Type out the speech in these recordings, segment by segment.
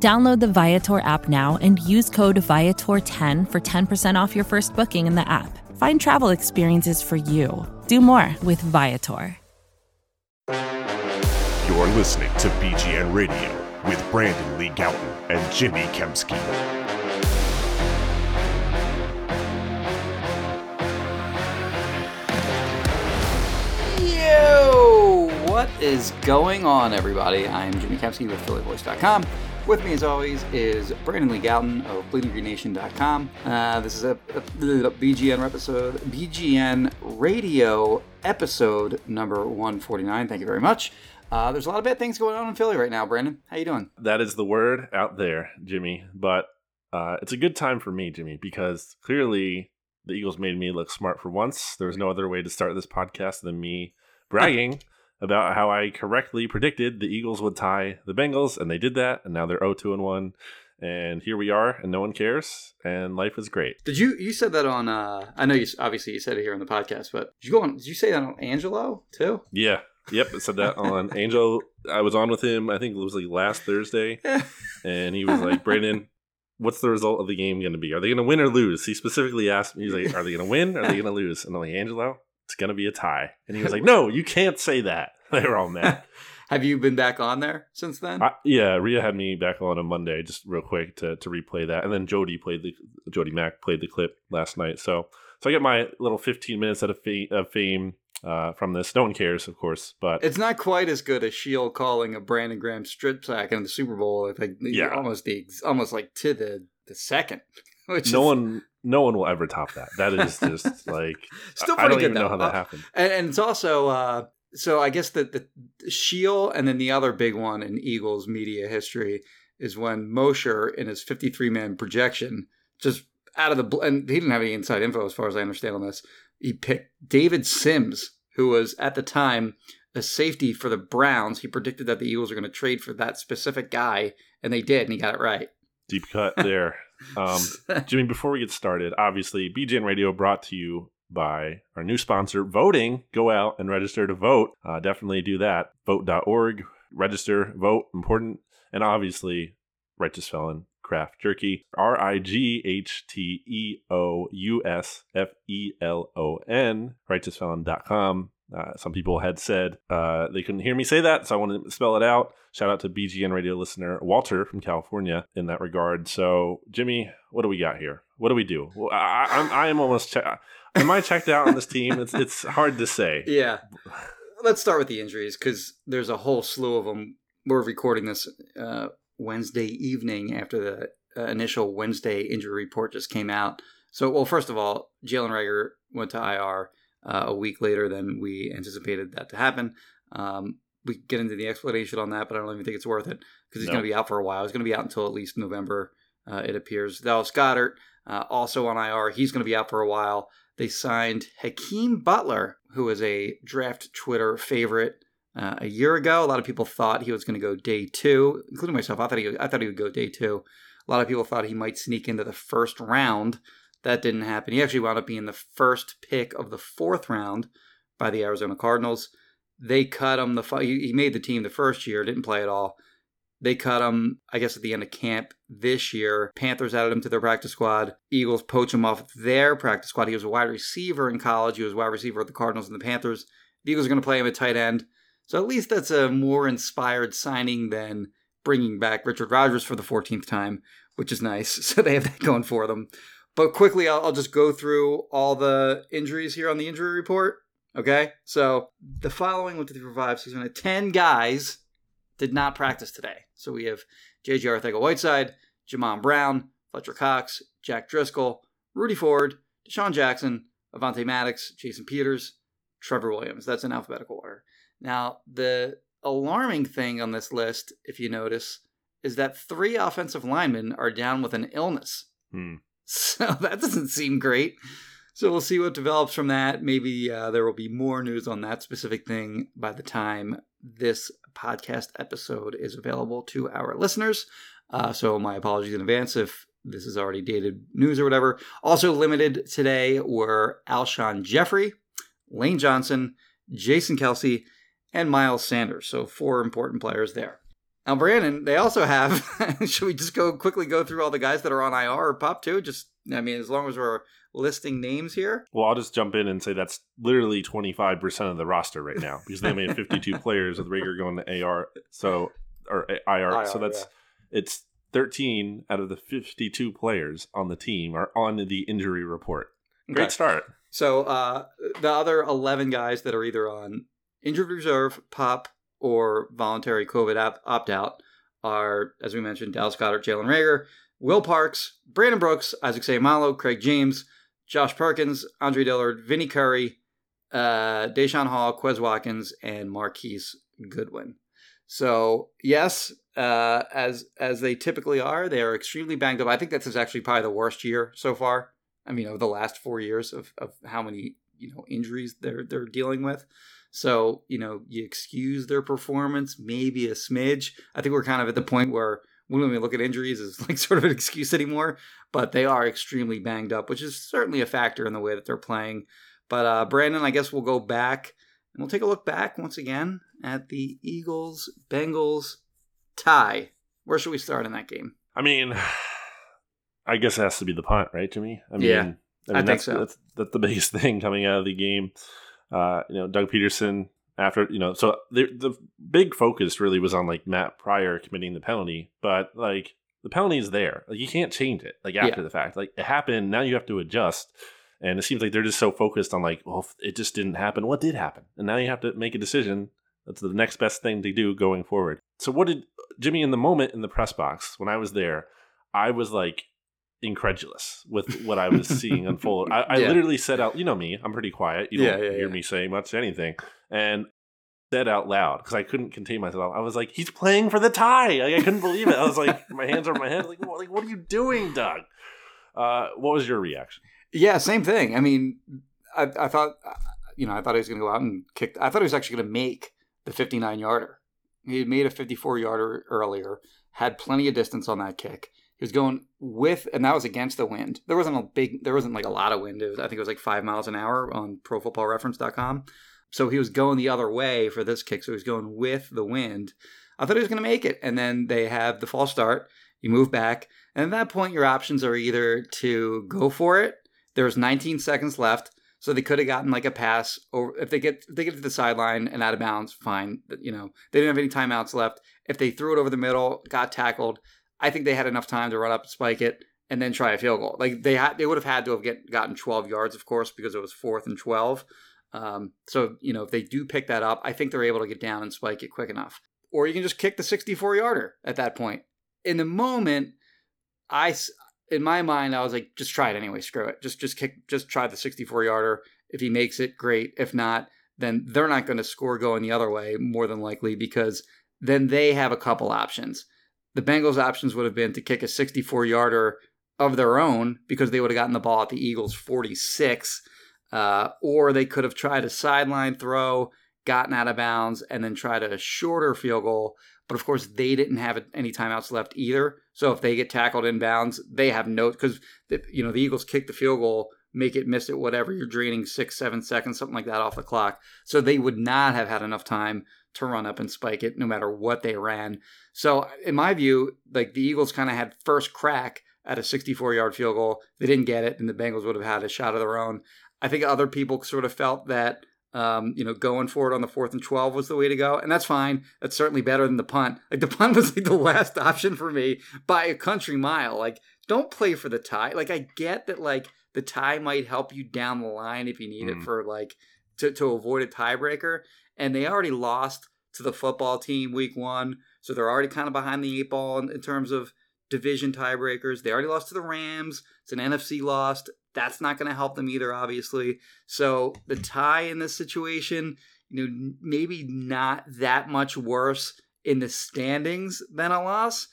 Download the Viator app now and use code Viator10 for 10% off your first booking in the app. Find travel experiences for you. Do more with Viator. You're listening to BGN Radio with Brandon Lee Gowton and Jimmy Kempski. Yo! What is going on, everybody? I'm Jimmy Kempski with PhillyVoice.com. With me, as always, is Brandon Lee Gowton of BleedingGreenNation.com. Uh, this is a, a, BGN episode, BGN Radio episode number 149. Thank you very much. Uh, there's a lot of bad things going on in Philly right now, Brandon. How you doing? That is the word out there, Jimmy. But uh, it's a good time for me, Jimmy, because clearly the Eagles made me look smart for once. There was no other way to start this podcast than me bragging about how I correctly predicted the Eagles would tie the Bengals, and they did that, and now they're 0-2 and 1. And here we are, and no one cares, and life is great. Did you you said that on? Uh, I know you obviously you said it here on the podcast, but did you go on? Did you say that on Angelo too? Yeah, Yep, I said that on Angel. I was on with him. I think it was like last Thursday, and he was like, "Brandon, what's the result of the game going to be? Are they going to win or lose?" He specifically asked me. He's like, "Are they going to win? Or are they going to lose?" And I'm like, "Angelo, it's going to be a tie." And he was like, "No, you can't say that." They were all mad. Have you been back on there since then? I, yeah, Rhea had me back on a Monday, just real quick to to replay that, and then Jody played the Jody Mac played the clip last night. So so I get my little 15 minutes of, fa- of fame uh, from this. No one cares, of course, but it's not quite as good as Shield calling a Brandon Graham strip sack in the Super Bowl. Like yeah, almost the almost like to the the second. Which no is, one, no one will ever top that. That is just like still pretty I don't good. Even though. know how that uh, happened. And, and, it's also uh, so I guess that the Shield and then the other big one in Eagles media history is when Mosher in his 53 man projection just out of the and he didn't have any inside info as far as I understand on this. He picked David Sims, who was at the time a safety for the Browns. He predicted that the Eagles are going to trade for that specific guy, and they did, and he got it right. Deep cut there. Um, Jimmy, before we get started, obviously, BGN Radio brought to you by our new sponsor, Voting. Go out and register to vote. Uh, definitely do that. Vote.org. Register, vote, important. And obviously, Righteous Felon Craft Jerky. R I G H T E O U S F E L O N. RighteousFelon.com. Uh, some people had said uh, they couldn't hear me say that, so I wanted to spell it out. Shout out to BGN radio listener Walter from California in that regard. So, Jimmy, what do we got here? What do we do? Well, I, I'm, I am almost. Che- am I checked out on this team? It's it's hard to say. Yeah. Let's start with the injuries because there's a whole slew of them. We're recording this uh, Wednesday evening after the uh, initial Wednesday injury report just came out. So, well, first of all, Jalen Reagor went to IR uh, a week later than we anticipated that to happen. Um, we get into the explanation on that, but I don't even think it's worth it because he's no. going to be out for a while. He's going to be out until at least November, uh, it appears. Dallas Goedert, uh, also on IR, he's going to be out for a while. They signed Hakeem Butler, who is a draft Twitter favorite. Uh, a year ago, a lot of people thought he was going to go day two, including myself. I thought he, I thought he would go day two. A lot of people thought he might sneak into the first round. That didn't happen. He actually wound up being the first pick of the fourth round by the Arizona Cardinals. They cut him the he made the team the first year, didn't play at all. They cut him, I guess, at the end of camp this year. Panthers added him to their practice squad. Eagles poach him off their practice squad. He was a wide receiver in college. He was wide receiver at the Cardinals and the Panthers. The Eagles are going to play him at tight end. So at least that's a more inspired signing than bringing back Richard Rodgers for the 14th time, which is nice. So they have that going for them. But quickly, I'll, I'll just go through all the injuries here on the injury report. Okay, so the following one, two, three, four, five, six, seven, eight, ten guys did not practice today. So we have J.J. Arcega-Whiteside, Jamon Brown, Fletcher Cox, Jack Driscoll, Rudy Ford, DeSean Jackson, Avonte Maddox, Jason Peters, Trevor Williams. That's in alphabetical order. Now, the alarming thing on this list, if you notice, is that three offensive linemen are down with an illness. Hmm. So that doesn't seem great. So we'll see what develops from that. Maybe uh, there will be more news on that specific thing by the time this podcast episode is available to our listeners. Uh, so my apologies in advance if this is already dated news or whatever. Also limited today were Alshon Jeffery, Lane Johnson, Jason Kelce, and Miles Sanders. So four important players there. Now, Brandon, they also have. should we just go quickly go through all the guys that are on IR or pop too? Just, I mean, as long as we're listing names here. Well, I'll just jump in and say that's literally 25% of the roster right now because they made 52 players with Reagor going to AR. So, or IR. IR so that's, yeah. it's 13 out of the 52 players on the team are on the injury report. Great okay. start. So, uh, the other 11 guys that are either on injured reserve, pop, or voluntary COVID opt out are, as we mentioned, Dallas Goedert, Jalen Reagor, Will Parks, Brandon Brooks, Isaac Seumalo, Craig James, Josh Perkins, Andre Dillard, Vinny Curry, uh, Daeshon Hall, Quez Watkins, and Marquise Goodwin. So yes, uh, as as they typically are, they are extremely banged up. I think this is actually probably the worst year so far. I mean, over the last four years of, of how many you know injuries they're they're dealing with. So, you know, you excuse their performance, maybe a smidge. I think we're kind of at the point where when we look at injuries is like sort of an excuse anymore, but they are extremely banged up, which is certainly a factor in the way that they're playing. But uh, Brandon, I guess we'll go back and we'll take a look back once again at the Eagles Bengals tie. Where should we start in that game? I mean, I guess it has to be the punt, right, Jimmy? I mean, yeah, I, mean, I think that's, so. That's, that's the biggest thing coming out of the game. Uh, you know, Doug Pederson after you know, so the the big focus really was on like Matt Pryor committing the penalty, but like the penalty is there, like you can't change it like after yeah. the fact, like it happened. Now you have to adjust, and it seems like they're just so focused on like, well, it just didn't happen. What did happen? And now you have to make a decision. That's the next best thing to do going forward. So what did Jimmy in the moment in the press box when I was there? I was like, incredulous with what I was seeing unfold. I, I yeah. literally said out, you know me, I'm pretty quiet. You don't yeah, hear me say much anything. And said out loud because I couldn't contain myself. I was like, he's playing for the tie. Like, I couldn't believe it. I was like, my hands over my head. Like, what, like, what are you doing, Doug? Uh, what was your reaction? Yeah, same thing. I mean, I, I thought, uh, you know, I thought he was going to go out and kick. I thought he was actually going to make the 59 yarder. He had made a 54 yarder earlier, had plenty of distance on that kick. He was going with, and that was against the wind. There wasn't a big, there wasn't like a lot of wind. Was, I think it was like five miles an hour on ProFootballReference.com. So he was going the other way for this kick. So he was going with the wind. I thought he was going to make it, and then they have the false start. You move back, and at that point, your options are either to go for it. There's 19 seconds left, so they could have gotten like a pass, or if they get if they get to the sideline and out of bounds, fine. You know they didn't have any timeouts left. If they threw it over the middle, got tackled, I think they had enough time to run up, spike it, and then try a field goal. Like they had, they would have had to have get gotten 12 yards, of course, because it was fourth and 12. Um, so you know if they do pick that up, I think they're able to get down and spike it quick enough. Or you can just kick the 64 yarder at that point. In the moment, I in my mind I was like, just try it anyway. Screw it. Just just kick. Just try the 64 yarder. If he makes it, great. If not, then they're not going to score going the other way more than likely because then they have a couple options the Bengals' options would have been to kick a 64 yarder of their own because they would have gotten the ball at the Eagles' 46, uh, or they could have tried a sideline throw, gotten out of bounds, and then tried a shorter field goal. But of course, they didn't have any timeouts left either. So if they get tackled in bounds, they have no because you know the Eagles kick the field goal, make it miss it, whatever. You're draining six, seven seconds, something like that off the clock. So they would not have had enough time to run up and spike it no matter what they ran. So in my view, like the Eagles kind of had first crack at a 64 yard field goal. They didn't get it, and the Bengals would have had a shot of their own. I think other people sort of felt that um, you know, going for it on the fourth and 12 was the way to go. And that's fine. That's certainly better than the punt. Like, the punt was like the last option for me by a country mile. Like, don't play for the tie. Like, I get that, like, the tie might help you down the line if you need mm. it for, like, to, to avoid a tiebreaker and they already lost to the football team week one, so they're already kind of behind the eight ball in, in terms of division tiebreakers. They already lost to the Rams. It's an NFC loss. That's not going to help them either, obviously. So the tie in this situation, you know, maybe not that much worse in the standings than a loss,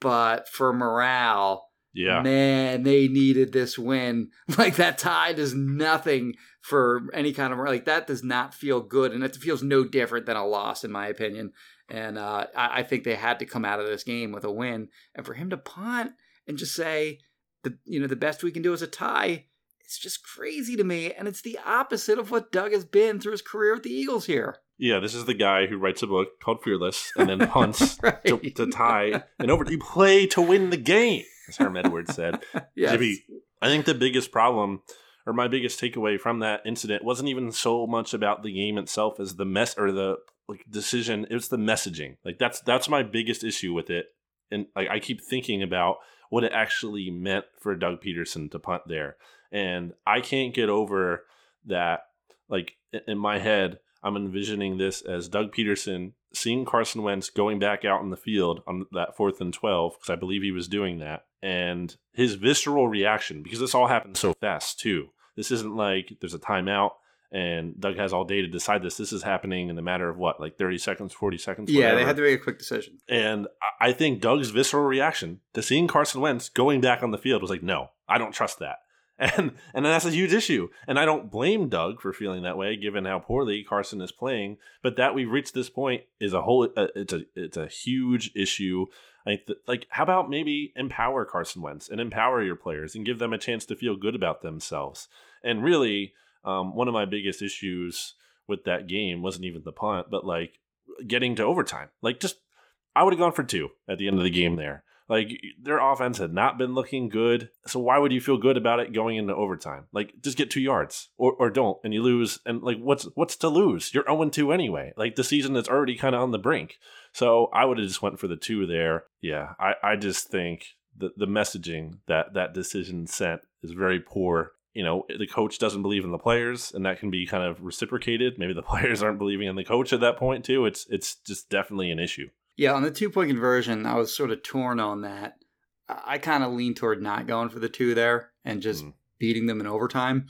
but for morale, Yeah. Man, they needed this win. Like that tie does nothing for any kind of like that does not feel good, and it feels no different than a loss in my opinion. And uh, I, I think they had to come out of this game with a win, and for him to punt and just say the you know the best we can do is a tie. It's just crazy to me, and it's the opposite of what Doug has been through his career with the Eagles here. Yeah, this is the guy who writes a book called Fearless and then punts right. to, to, tie and over. You play to win the game, as Herm Edwards said. yes. Jimmy, I think the biggest problem or my biggest takeaway from that incident wasn't even so much about the game itself as the mess or the like decision. It was the messaging. Like that's that's my biggest issue with it. And like I keep thinking about what it actually meant for Doug Pederson to punt there. And I can't get over that like in my head I'm envisioning this as Doug Pederson seeing Carson Wentz going back out in the field on that fourth and 12, because I believe he was doing that, and his visceral reaction, because this all happened so fast, too. This isn't like there's a timeout and Doug has all day to decide this. This is happening in the matter of what, like 30 seconds, 40 seconds? Yeah, whatever. they had to make a quick decision. And I think Doug's visceral reaction to seeing Carson Wentz going back on the field was like, no, I don't trust that. And and that's a huge issue. And I don't blame Doug for feeling that way, given how poorly Carson is playing. But that we've reached this point is a whole. Uh, it's a it's a huge issue. Like how about maybe empower Carson Wentz and empower your players and give them a chance to feel good about themselves. And really, um, one of my biggest issues with that game wasn't even the punt, but like getting to overtime. Like just I would have gone for two at the end of the game there. Like their offense had not been looking good. So why would you feel good about it going into overtime? Like just get two yards or, or don't and you lose. And like what's what's to lose? You're 0-2 anyway. Like the season is already kind of on the brink. So I would have just went for the two there. Yeah, I, I just think the, the messaging that that decision sent is very poor. You know, the coach doesn't believe in the players, and that can be kind of reciprocated. Maybe the players aren't believing in the coach at that point too. It's it's just definitely an issue. Yeah, on the two point conversion, I was sort of torn on that. I kind of leaned toward not going for the two there and just Mm. beating them in overtime.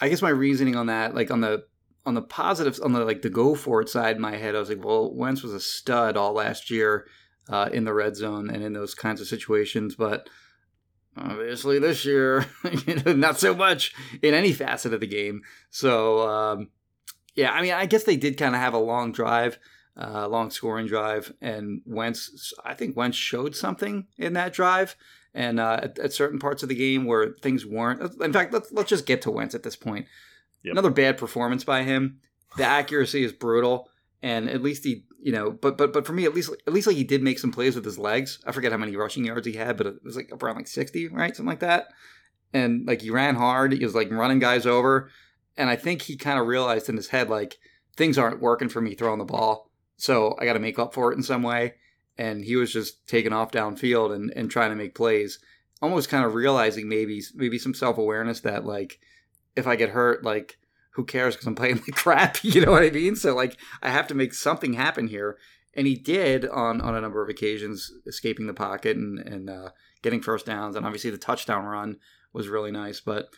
I guess my reasoning on that, like on the on the positives, on the like the go for it side in my head, I was like, well, Wentz was a stud all last year uh, in the red zone and in those kinds of situations, but obviously this year, not so much in any facet of the game. So um, yeah, I mean, I guess they did kind of have a long drive uh, long scoring drive, and Wentz. I think Wentz showed something in that drive, and uh, at, at, certain parts of the game where things weren't. In fact, let's let's just get to Wentz at this point. Yep. Another bad performance by him. The accuracy is brutal, and at least he, you know, but but but for me, at least at least like he did make some plays with his legs. I forget how many rushing yards he had, but it was like around like sixty, right, something like that. And like he ran hard. He was like running guys over, and I think he kind of realized in his head like things aren't working for me throwing the ball so I got to make up for it in some way. And he was just taking off downfield and, and trying to make plays, almost kind of realizing maybe maybe some self awareness that like if I get hurt, like who cares because I'm playing like crap, you know what I mean? So like I have to make something happen here, and he did on on a number of occasions, escaping the pocket and and uh, getting first downs, and obviously the touchdown run was really nice. But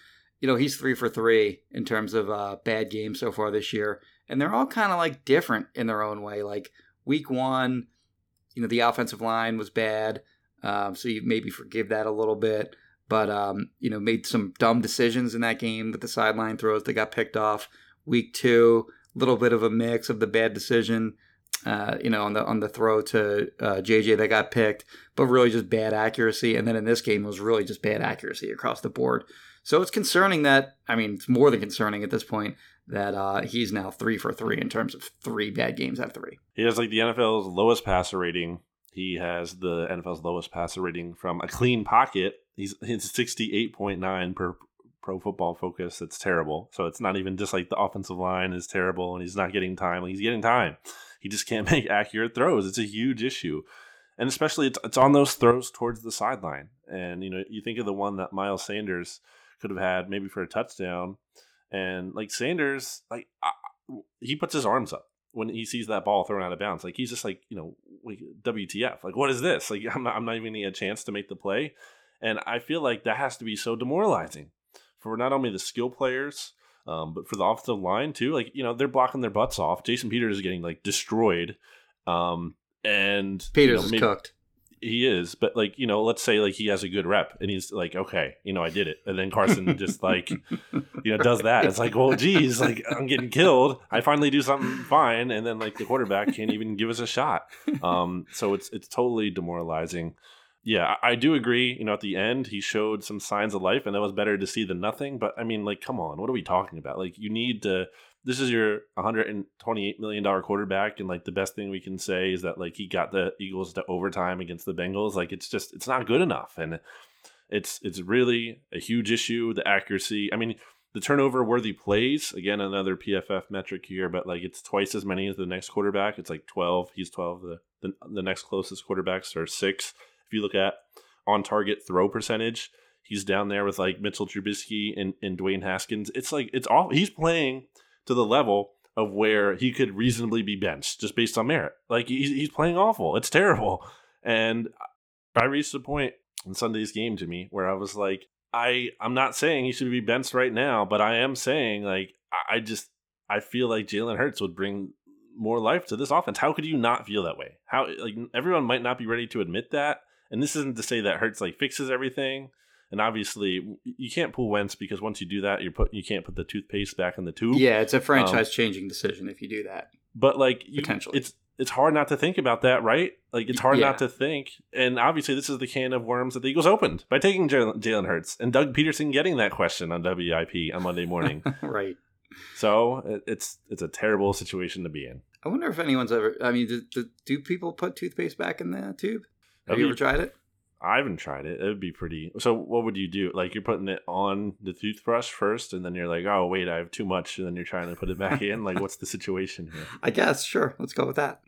you know he's three for three in terms of uh, bad games so far this year and they're all kind of like different in their own way. Like week one, you know, the offensive line was bad, um, so you maybe forgive that a little bit. But um, you know, made some dumb decisions in that game with the sideline throws that got picked off. Week two, a little bit of a mix of the bad decision, uh, you know, on the on the throw to uh, JJ that got picked, but really just bad accuracy. And then in this game, it was really just bad accuracy across the board. So it's concerning that I mean, it's more than concerning at this point that uh, he's now three for three in terms of three bad games out of three. He has like the NFL's lowest passer rating. He has the NFL's lowest passer rating from a clean pocket. He's he's sixty eight point nine per Pro Football Focus. That's terrible. So it's not even just like the offensive line is terrible and he's not getting time. He's getting time. He just can't make accurate throws. It's a huge issue. And especially it's, it's on those throws towards the sideline. And you know, you think of the one that Miles Sanders could have had maybe for a touchdown and like Sanders, like I, he puts his arms up when he sees that ball thrown out of bounds. Like he's just like, you know, like, WTF? Like what is this? Like I'm not, I'm not even getting a chance to make the play, and I feel like that has to be so demoralizing for not only the skill players, um, but for the offensive line too. Like you know they're blocking their butts off. Jason Peters is getting like destroyed, um, and Peters you know, is maybe, cooked. he is, but like you know, let's say like he has a good rep, and he's like, okay, you know, I did it, and then Carson just like, you know, does that. It's like, well, geez, like I'm getting killed. I finally do something fine, and then like the quarterback can't even give us a shot. Um, so it's it's totally demoralizing. Yeah, I, do agree. You know, at the end, he showed some signs of life, and that was better to see than nothing. But I mean, like, come on, what are we talking about? Like, you need to this is your 128 million dollar quarterback and like the best thing we can say is that like he got the Eagles to overtime against the Bengals like it's just it's not good enough and it's it's really a huge issue the accuracy I mean the turnover worthy plays again another PFF metric here but like it's twice as many as the next quarterback it's like 12 he's 12 the the, the next closest quarterbacks are 6 if you look at on target throw percentage he's down there with like Mitchell Trubisky and, and Dwayne Haskins it's like it's all he's playing to the level of where he could reasonably be benched just based on merit. Like he's, he's playing awful. It's terrible. And I reached a point in Sunday's game to me where I was like, I I'm not saying he should be benched right now, but I am saying like I just I feel like Jalen Hurts would bring more life to this offense. How could you not feel that way? How like everyone might not be ready to admit that. And this isn't to say that Hurts like fixes everything. And obviously, you can't pull Wentz because once you do that, you put you can't put the toothpaste back in the tube. Yeah, it's a franchise changing um, decision if you do that. But like you, potentially, it's it's hard not to think about that, right? Like it's hard yeah. not to think. And obviously, this is the can of worms that the Eagles opened by taking Jalen Hurts and Doug Pederson getting that question on WIP on Monday morning. right. So it's it's a terrible situation to be in. I wonder if anyone's ever. I mean, do, do, do people put toothpaste back in the tube? Have you ever tried it? I haven't tried it. It would be pretty. So, what would you do? Like, you're putting it on the toothbrush first, and then you're like, "Oh, wait, I have too much," and then you're trying to put it back in. Like, what's the situation here? I guess sure. Let's go with that.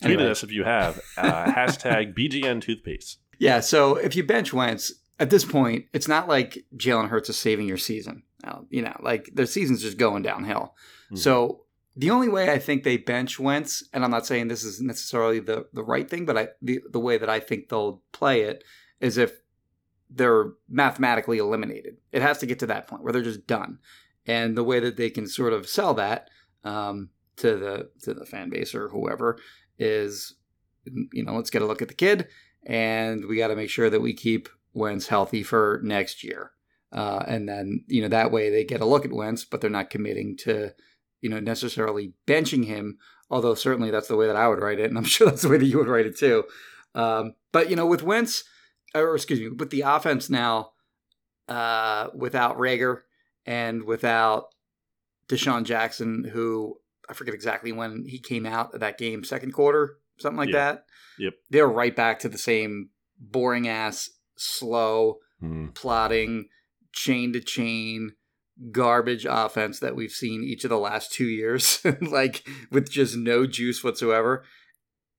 Tweet anyway. us if you have uh, hashtag BGN toothpaste. Yeah. So if you bench Wentz at this point, it's not like Jalen Hurts is saving your season. You know, like their season's just going downhill. Mm-hmm. So the only way I think they bench Wentz, and I'm not saying this is necessarily the, the right thing, but I the, the way that I think they'll play it is if they're mathematically eliminated. It has to get to that point where they're just done. And the way that they can sort of sell that um, to the to the fan base or whoever is, you know, let's get a look at the kid, and we got to make sure that we keep Wentz healthy for next year. Uh, and then you know that way they get a look at Wentz, but they're not committing to you know, necessarily benching him, although certainly that's the way that I would write it, and I'm sure that's the way that you would write it too. Um, but you know, with Wentz, or excuse me, with the offense now, uh, without Reagor and without DeSean Jackson, who I forget exactly when he came out of that game, second quarter, something like that. Yep. They're right back to the same boring ass, slow, mm. plotting, chain to chain, garbage offense that we've seen each of the last two years, like with just no juice whatsoever.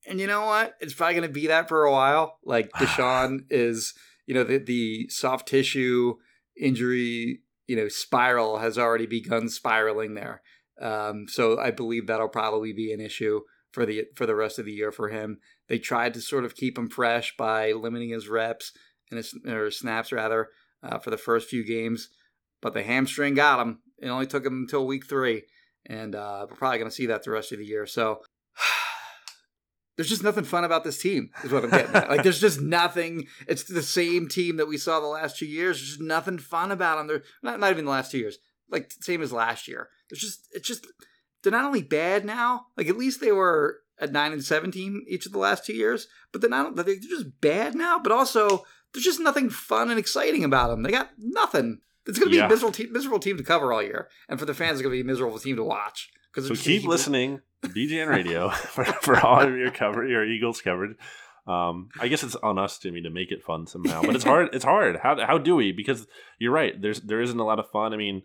And you know what? It's probably going to be that for a while. Like DeSean is, you know, the, the soft tissue injury, you know, spiral has already begun spiraling there. Um, so I believe that'll probably be an issue for the for the rest of the year for him. They tried to sort of keep him fresh by limiting his reps and his or snaps rather uh, for the first few games but the hamstring got him. It only took him until week three, and uh, we're probably going to see that the rest of the year. So there's just nothing fun about this team, is what I'm getting at. Like, there's just nothing. It's the same team that we saw the last two years. There's just nothing fun about them. They're not, not even the last two years, like same as last year. There's just it's just they're not only bad now. Like at least they were at nine and seventeen each of the last two years, but they're not. They're just bad now. But also, there's just nothing fun and exciting about them. They got nothing. It's going to be yeah. a miserable team, miserable team to cover all year, and for the fans, it's going to be a miserable team to watch. Because so keep listening to BGN Radio for, for all of your cover, your Eagles coverage. Um, I guess it's on us, Jimmy, to make it fun somehow. But it's hard. It's hard. How how do we? Because you're right. There's there isn't a lot of fun. I mean,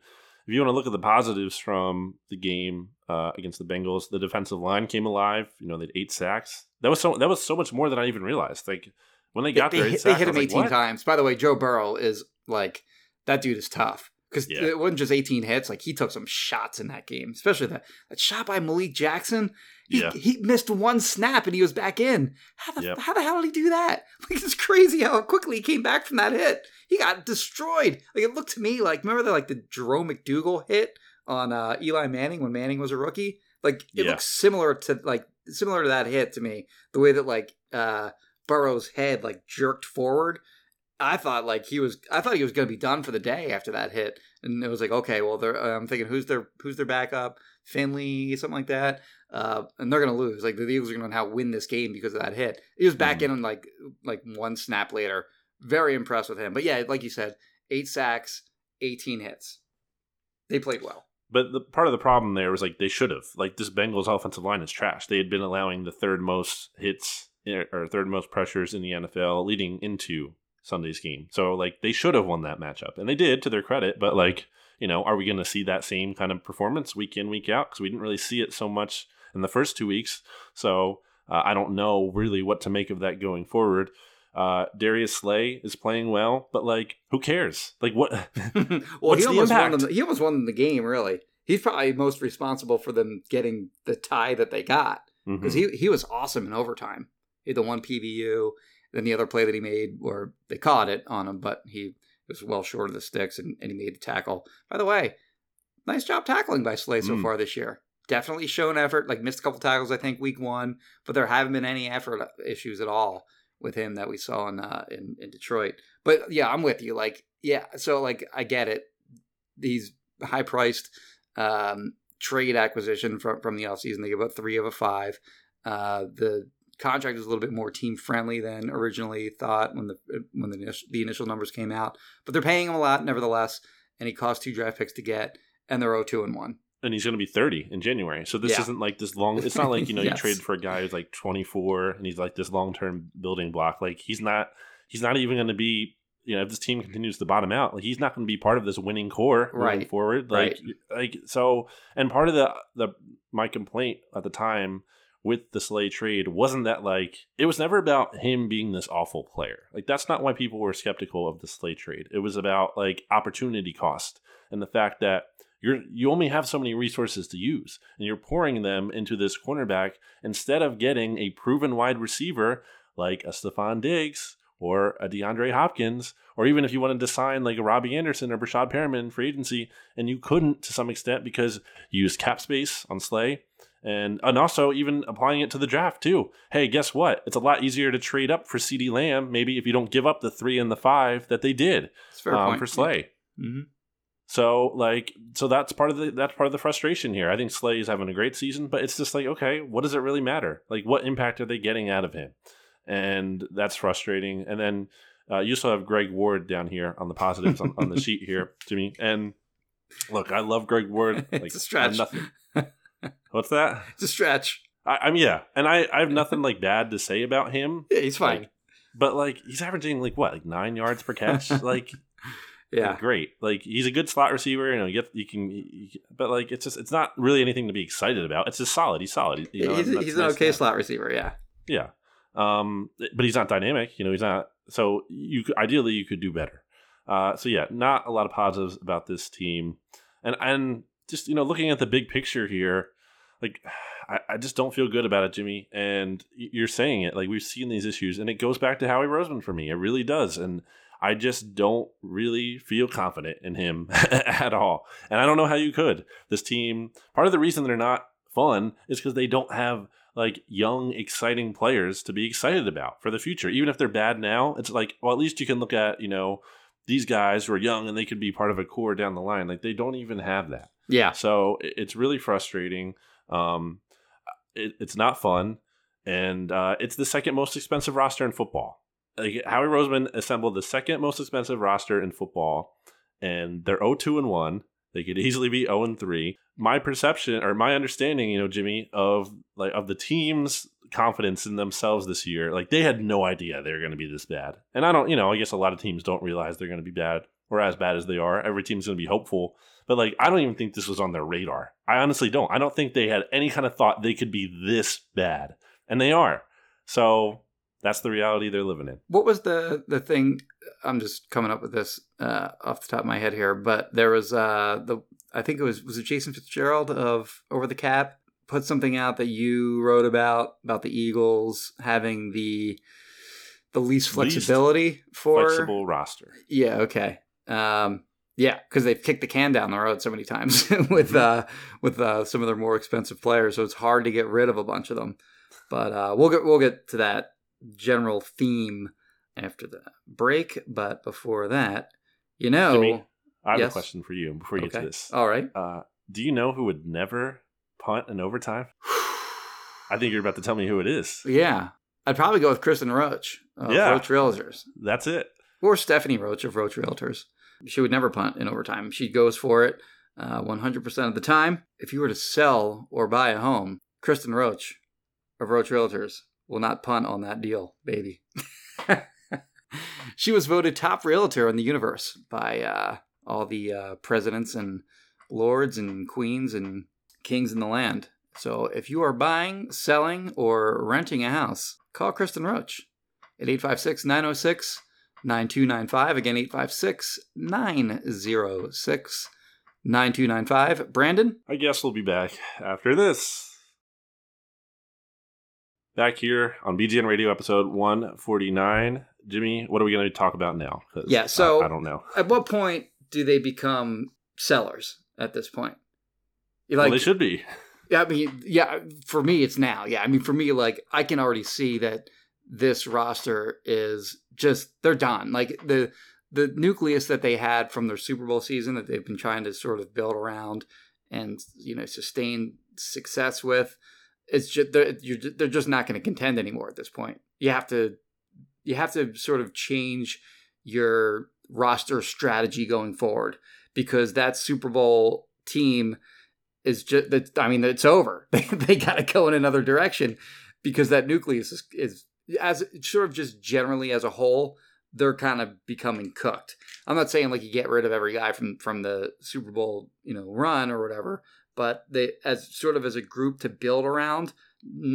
if you want to look at the positives from the game uh, against the Bengals, the defensive line came alive. You know, they had eight sacks. That was so that was so much more than I even realized. Like when they got they, there, they, they hit him 18 like, times. By the way, Joe Burrow is like that dude is tough because yeah. it wasn't just 18 hits. Like he took some shots in that game, especially that, that shot by Malik Jackson. He, yeah. he missed one snap and he was back in. How the, yep. how the hell did he do that? Like it's crazy how quickly he came back from that hit. He got destroyed. Like it looked to me like remember the like the Jerome McDougle hit on uh, Eli Manning when Manning was a rookie. Like it yeah. looks similar to like similar to that hit to me. The way that like uh, Burrow's head like jerked forward. I thought like he was. I thought he was going to be done for the day after that hit, and it was like, okay, well, they're. Uh, I'm thinking, who's their who's their backup? Finley, something like that. Uh, and they're going to lose. Like the Eagles are going to now win this game because of that hit. He was back Mhm. in like like one snap later. Very impressed with him. But yeah, like you said, eight sacks, 18 hits. They played well. But the part of the problem there was like they should have. Like this Bengals offensive line is trash. They had been allowing the third most hits eh, or third most pressures in the NFL leading into Sunday's game. So like they should have won that matchup, and they did to their credit. But like you know, are we going to see that same kind of performance week in week out? Because we didn't really see it so much in the first two weeks. So uh, I don't know really what to make of that going forward. Uh, Darius Slay is playing well, but like, who cares? Like, what? well, What's he the almost won impact? them. He almost won the game. Really, he's probably most responsible for them getting the tie that they got because he he was awesome in overtime. He had the one PBU, then the other play that he made where they caught it on him, but he was well short of the sticks and, and he made the tackle. By the way, nice job tackling by Slay so Mm. far this year. Definitely shown effort. Like missed a couple tackles, I think, week one, but there haven't been any effort issues at all with him that we saw in uh, in, in Detroit. But yeah, I'm with you. Like, yeah, so like I get it. These high priced um, trade acquisition from from the offseason, they give up three of a five. Uh, the contract is a little bit more team friendly than originally thought when the when the, initial- the initial numbers came out. But they're paying him a lot, nevertheless, and he cost two draft picks to get, and they're 0-2 and one. and he's going to be 30 in January. So this Yeah. isn't like this long. It's not like you know Yes. you trade for a guy who's like 24 and he's like this long term building block. Like he's not. He's not even going to be. You know, if this team continues to bottom out, like he's not going to be part of this winning core moving Right. forward. Like, like so. And part of the the my complaint at the time with the Slay trade wasn't that like it was never about him being this awful player. Like that's not why people were skeptical of the Slay trade. It was about like opportunity cost and the fact that you're you only have so many resources to use and you're pouring them into this cornerback instead of getting a proven wide receiver like a Stefon Diggs or a DeAndre Hopkins or even if you wanted to sign like a Robbie Anderson or Breshad Perriman for agency and you couldn't to some extent because you used cap space on Slay and and also even applying it to the draft too. Hey, guess what? It's a lot easier to trade up for CeeDee Lamb maybe if you don't give up the 3 and the 5 that they did um, for Slay. hmm So like so that's part of the that's part of the frustration here. I think Slay is having a great season, but it's just like, okay, what does it really matter? Like what impact are they getting out of him? And that's frustrating. And then uh, you still have Greg Ward down here on the positives on, on the sheet here, Jimmy. And look, I love Greg Ward. Like It's a stretch. Nothing- What's that? It's a stretch. I, I'm yeah, and I, I have nothing like bad to say about him. Yeah, he's fine. Like, but like he's averaging like what, like nine yards per catch? like yeah. great. Like he's a good slot receiver. You know, you, get, you can, you but like it's just it's not really anything to be excited about. It's just solid. He's solid. You know, he's he's an okay slot receiver, yeah. Yeah, um, but he's not dynamic. You know, he's not. So you could, ideally you could do better. Uh, so yeah, not a lot of positives about this team, and and just you know looking at the big picture here, like I, I just don't feel good about it, Jimmy. And you're saying it like we've seen these issues, and it goes back to Howie Roseman for me. It really does, and I just don't really feel confident in him at all. And I don't know how you could. This team, part of the reason they're not fun is because they don't have like young, exciting players to be excited about for the future. Even if they're bad now, it's like, well, at least you can look at, you know, these guys who are young and they could be part of a core down the line. Like they don't even have that. Yeah. So it's really frustrating. Um, it, it's not fun, and uh, it's the second most expensive roster in football. Like Howie Roseman assembled the second most expensive roster in football, and they're 0-2 and one. They could easily be 0 and three. My perception or my understanding, you know, Jimmy, of like of the team's confidence in themselves this year, like they had no idea they were going to be this bad. And I don't, you know, I guess a lot of teams don't realize they're going to be bad or as bad as they are. Every team's going to be hopeful but like, I don't even think this was on their radar. I honestly don't. I don't think they had any kind of thought they could be this bad, and they are. So that's the reality they're living in. What was the the thing? I'm just coming up with this uh, off the top of my head here, but there was uh, the I think it was was it Jason Fitzgerald of Over the Cap put something out that you wrote about about the Eagles having the the least Least flexibility for Flexible roster. Yeah. Okay. Um, yeah, because they've kicked the can down the road so many times with uh, with uh, some of their more expensive players, so it's hard to get rid of a bunch of them. But uh, we'll get we'll get to that general theme after the break. But before that, you know, Jimmy, I have Yes? a question for you before you get to this. All right. Uh, do you know who would never punt in overtime? I think you're about to tell me who it is. yeah, I'd probably go with Kristen Roach of Yeah. Roach Realtors. That's it. Or Stephanie Roach of Roach Realtors. She would never punt in overtime. She goes for it uh, 100% of the time. If you were to sell or buy a home, Kristen Roach of Roach Realtors will not punt on that deal, baby. she was voted top realtor in the universe by uh, all the uh, presidents and lords and queens and kings in the land. So if you are buying, selling, or renting a house, call Kristen Roach at 856 906 9295. Again, 856 906 9295. Brandon? I guess we'll be back after this. Back here on BGN Radio episode 149. Jimmy, what are we going to talk about now? Yeah, so- I, I don't know. At what point do they become sellers at this point? You well, Like, they should be. Yeah, I mean, yeah, for me, it's now. Yeah, I mean, for me, like, I can already see that this roster is just, they're done. Like, the, the nucleus that they had from their Super Bowl season that they've been trying to sort of build around and, you know, sustain success with, it's just, they're they're just not going to contend anymore at this point. You have to, you have to sort of change your roster strategy going forward because that Super Bowl team is just I mean it's over. They they got to go in another direction because that nucleus is, is as sort of just generally as a whole they're kind of becoming cooked. I'm not saying like you get rid of every guy from from the Super Bowl, you know, run or whatever, but they as sort of as a group to build around,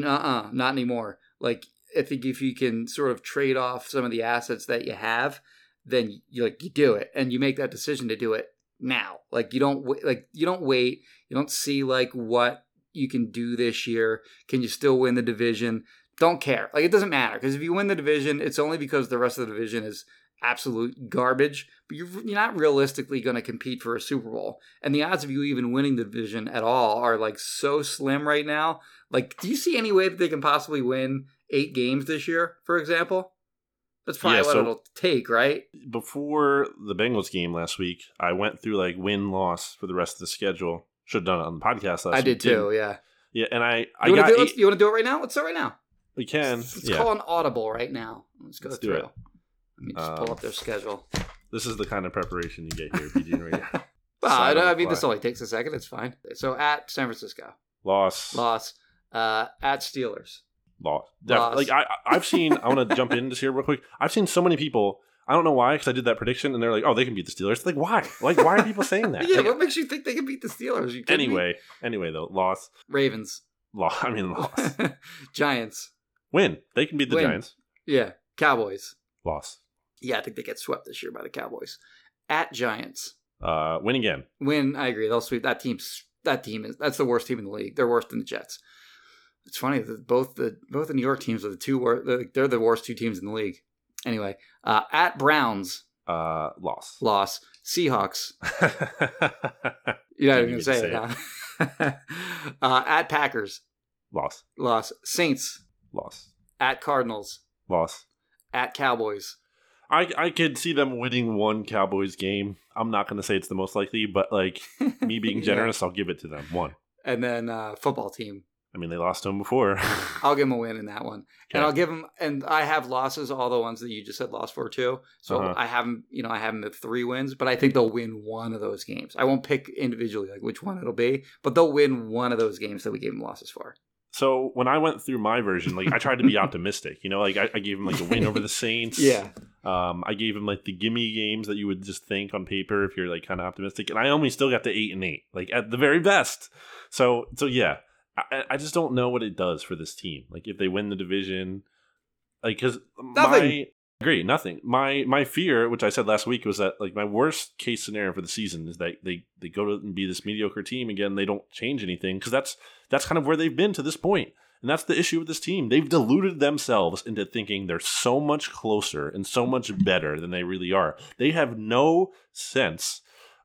uh not anymore. Like I think if you can sort of trade off some of the assets that you have, then you like you do it and you make that decision to do it now. Like you don't like you don't wait. You don't see like what you can do this year. Can you still win the division? Don't care. Like it doesn't matter because if you win the division, it's only because the rest of the division is absolute garbage. But you're you're not realistically going to compete for a Super Bowl, and the odds of you even winning the division at all are like so slim right now. Like, do you see any way that they can possibly win eight games this year, for example? That's probably Yeah, what so- it'll take, right? Before the Bengals game last week, I went through like win loss for the rest of the schedule. Should have done it on the podcast last I week. did too. Yeah. Yeah, and I, I You want got eight. you want to do it right now? Let's do it right now. We can. Let's yeah. call an audible right now. Let's go Let's do through. it. Let me just pull Um, up their schedule. This is the kind of preparation you get here, PG Radio. Well, I, Sign on I mean, this only takes a second. It's fine. So at San Francisco, Loss. loss. Uh, at Steelers, Loss. Def- Loss. Like I, I- I've seen. I want to jump in just here real quick. I've seen so many people. I don't know why, because I did that prediction, and they're like, "Oh, they can beat the Steelers." Like, why? Like, why are people saying that? yeah. Like, What makes you think they can beat the Steelers? You kidding me? anyway, anyway, though, loss. Ravens, Loss. I mean, loss. Giants, Win. They can beat the Win. Giants. yeah, Cowboys. Loss. Yeah, I think they get swept this year by the Cowboys. At Giants, Uh, win again. win. I agree. They'll sweep that team's. That team is that's the worst team in the league. They're worse than the Jets. It's funny that both the both the New York teams are the two wor- they're, they're the worst two teams in the league. Anyway, uh, at Browns Uh, loss. loss. Seahawks. You're not even gonna say, say it, huh? uh, at Packers loss. loss. Saints Loss. at Cardinals Loss. at Cowboys. I I could see them winning one Cowboys game. I'm not going to say it's the most likely, but like me being Yeah. generous, I'll give it to them. One. And then uh, football team. I mean, they lost to them before. I'll give them a win in that one. And I'll give them, and I have losses, all the ones that you just said lost for too. So Uh-huh. I have them, you know, I have them at three wins, but I think they'll win one of those games. I won't pick individually like which one it'll be, but they'll win one of those games that we gave them losses for. So when I went through my version, like I tried to be optimistic. You know, like I, I gave him like a win over the Saints. Um, I gave him like the gimme games that you would just think on paper if you're like kind of optimistic, and I only still got to eight and eight, like at the very best. So so yeah, I, I just don't know what it does for this team. Like if they win the division, like because Nothing. my agree nothing. My my fear, which I said last week, was that like my worst case scenario for the season is that they they go to and be this mediocre team again. They don't change anything because that's that's kind of where they've been to this. And that's the issue with this team. They've deluded themselves into thinking they're so much closer and so much better than they really are. They have no sense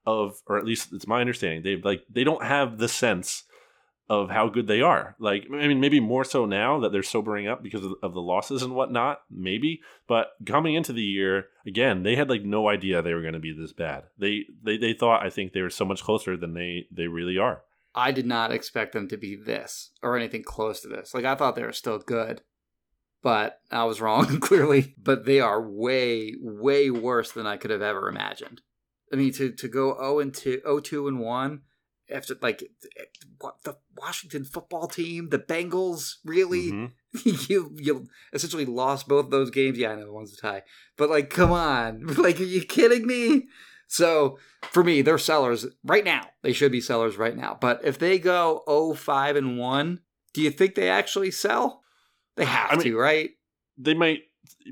of, or at least it's my understanding, they've like they don't have the sense of how good they are. Like, I mean, maybe more so now that they're sobering up because of, of, the losses and whatnot, maybe. But coming into the year, again, they had like no idea they were going to be this bad. They, they they thought I think they were so much closer than they they really are. I did not expect them to be this or anything close to this. Like I thought they were still good, but I was wrong clearly. But they are way way worse than I could have ever imagined. I mean, to to go 0 and 2, 0 2 and 1 after like the Washington football team, the Bengals, really, mm-hmm. you you essentially lost both those games. Yeah, I know one's a tie, but like, come on, like, are you kidding me? So for me, they're sellers right now. They should be sellers right now. But if they go 0 5 and 1, do you think they actually sell? They have I mean, to, right? They might,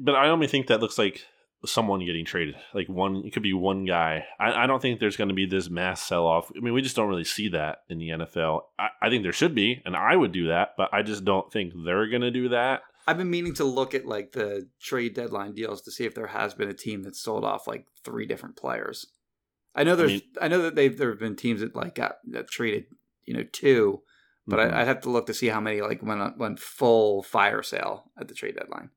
but I only think that looks like someone getting traded. Like one, it could be one guy. I, I don't think there's going to be this mass sell off. I mean, we just don't really see that in the NFL. I, I think there should be, and I would do that, but I just don't think they're going to do that. I've been meaning to look at like the trade deadline deals to see if there has been a team that sold off like three different players. I know there's, I, mean, I know that they've there have been teams that like got that traded, you know, two, but mm-hmm. I, would have to look to see how many like went went full fire sale at the trade deadline.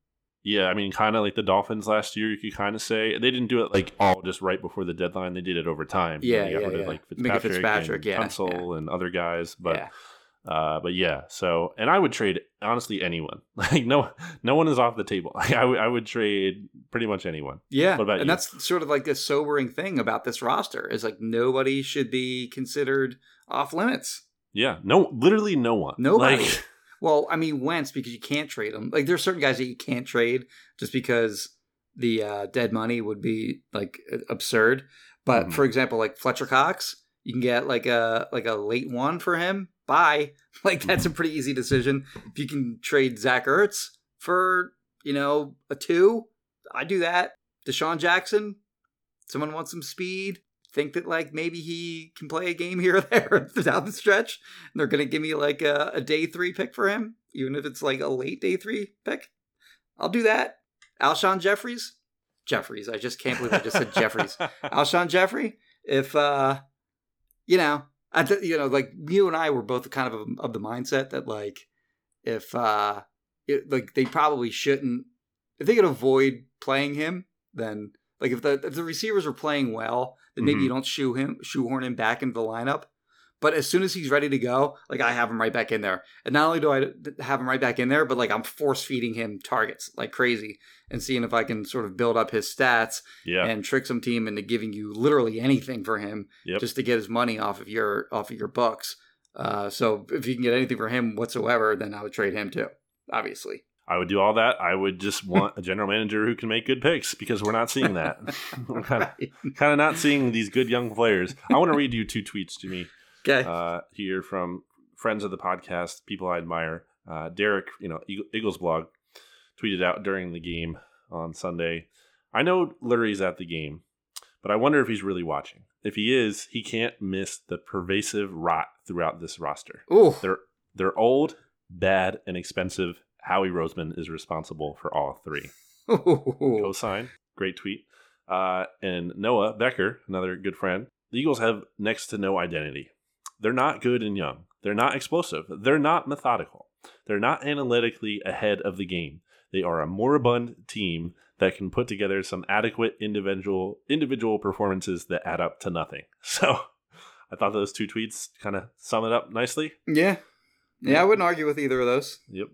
Yeah, I mean, kind of like the Dolphins last year, you could kind of say they didn't do it like all just right before the deadline. They did it over time. Yeah, yeah, yeah. Of, like Fitzpatrick, Fitzpatrick and yeah, Tunsil yeah. and other guys, but. Yeah. Uh, but yeah, so and I would trade honestly anyone. Like no, no one is off the table. Like I, w- I would trade pretty much anyone. Yeah, What and you? that's sort of like the sobering thing about this roster is like nobody should be considered off limits. Yeah, no, literally no one. Nobody. Like, well, I mean Wentz because you can't trade him. Like there's certain guys that you can't trade just because the uh, dead money would be like absurd. But mm-hmm. for example, like Fletcher Cox, you can get like a like a late one for him. Bye. Like that's a pretty easy decision. If you can trade Zach Ertz for you know a two, I do that. DeSean Jackson, someone wants some speed think that like maybe he can play a game here or there down the stretch. And they're gonna give me like a, a, day three pick for him, even if it's like a late day three pick. I'll do that. Alshon Jeffries, Jeffries. I just can't believe I just said Jeffries. Alshon Jeffery. If uh, you know, I th- you know, like you and I were both kind of of the mindset that like if uh, it, like they probably shouldn't if they could avoid playing him, then like if the if the receivers are playing well, then maybe mm-hmm. you don't shoe him shoehorn him back into the lineup. But as soon as he's ready to go, like I have him right back in there. And not only do I have him right back in there, but like I'm force feeding him targets like crazy and seeing if I can sort of build up his stats yeah. and trick some team into giving you literally anything for him yep. just to get his money off of your off of your books. Uh, so if you can get anything for him whatsoever, then I would trade him too. Obviously. I would do all that. I would just want a general manager who can make good picks because we're not seeing that. we're kind of kind of not seeing these good young players. I want to read you two tweets to me. Okay. Uh, here from friends of the podcast, people I admire. Uh, Derek, you know, Eagles blog, tweeted out during the game on Sunday. I know Lurie's at the game, but I wonder if he's really watching. If he is, he can't miss the pervasive rot throughout this roster. Ooh. They're they're old, bad, and expensive Howie Roseman is responsible for all three. Cosign. Great tweet. Uh, and Noah Becker, another good friend. The Eagles have next to no identity. They're not good and young. They're not explosive. They're not methodical. They're not analytically ahead of the game. They are a moribund team that can put together some adequate individual individual performances that add up to nothing. So I thought those two tweets kind of sum it up nicely. Yeah. Yeah, I wouldn't argue with either of those. Yep.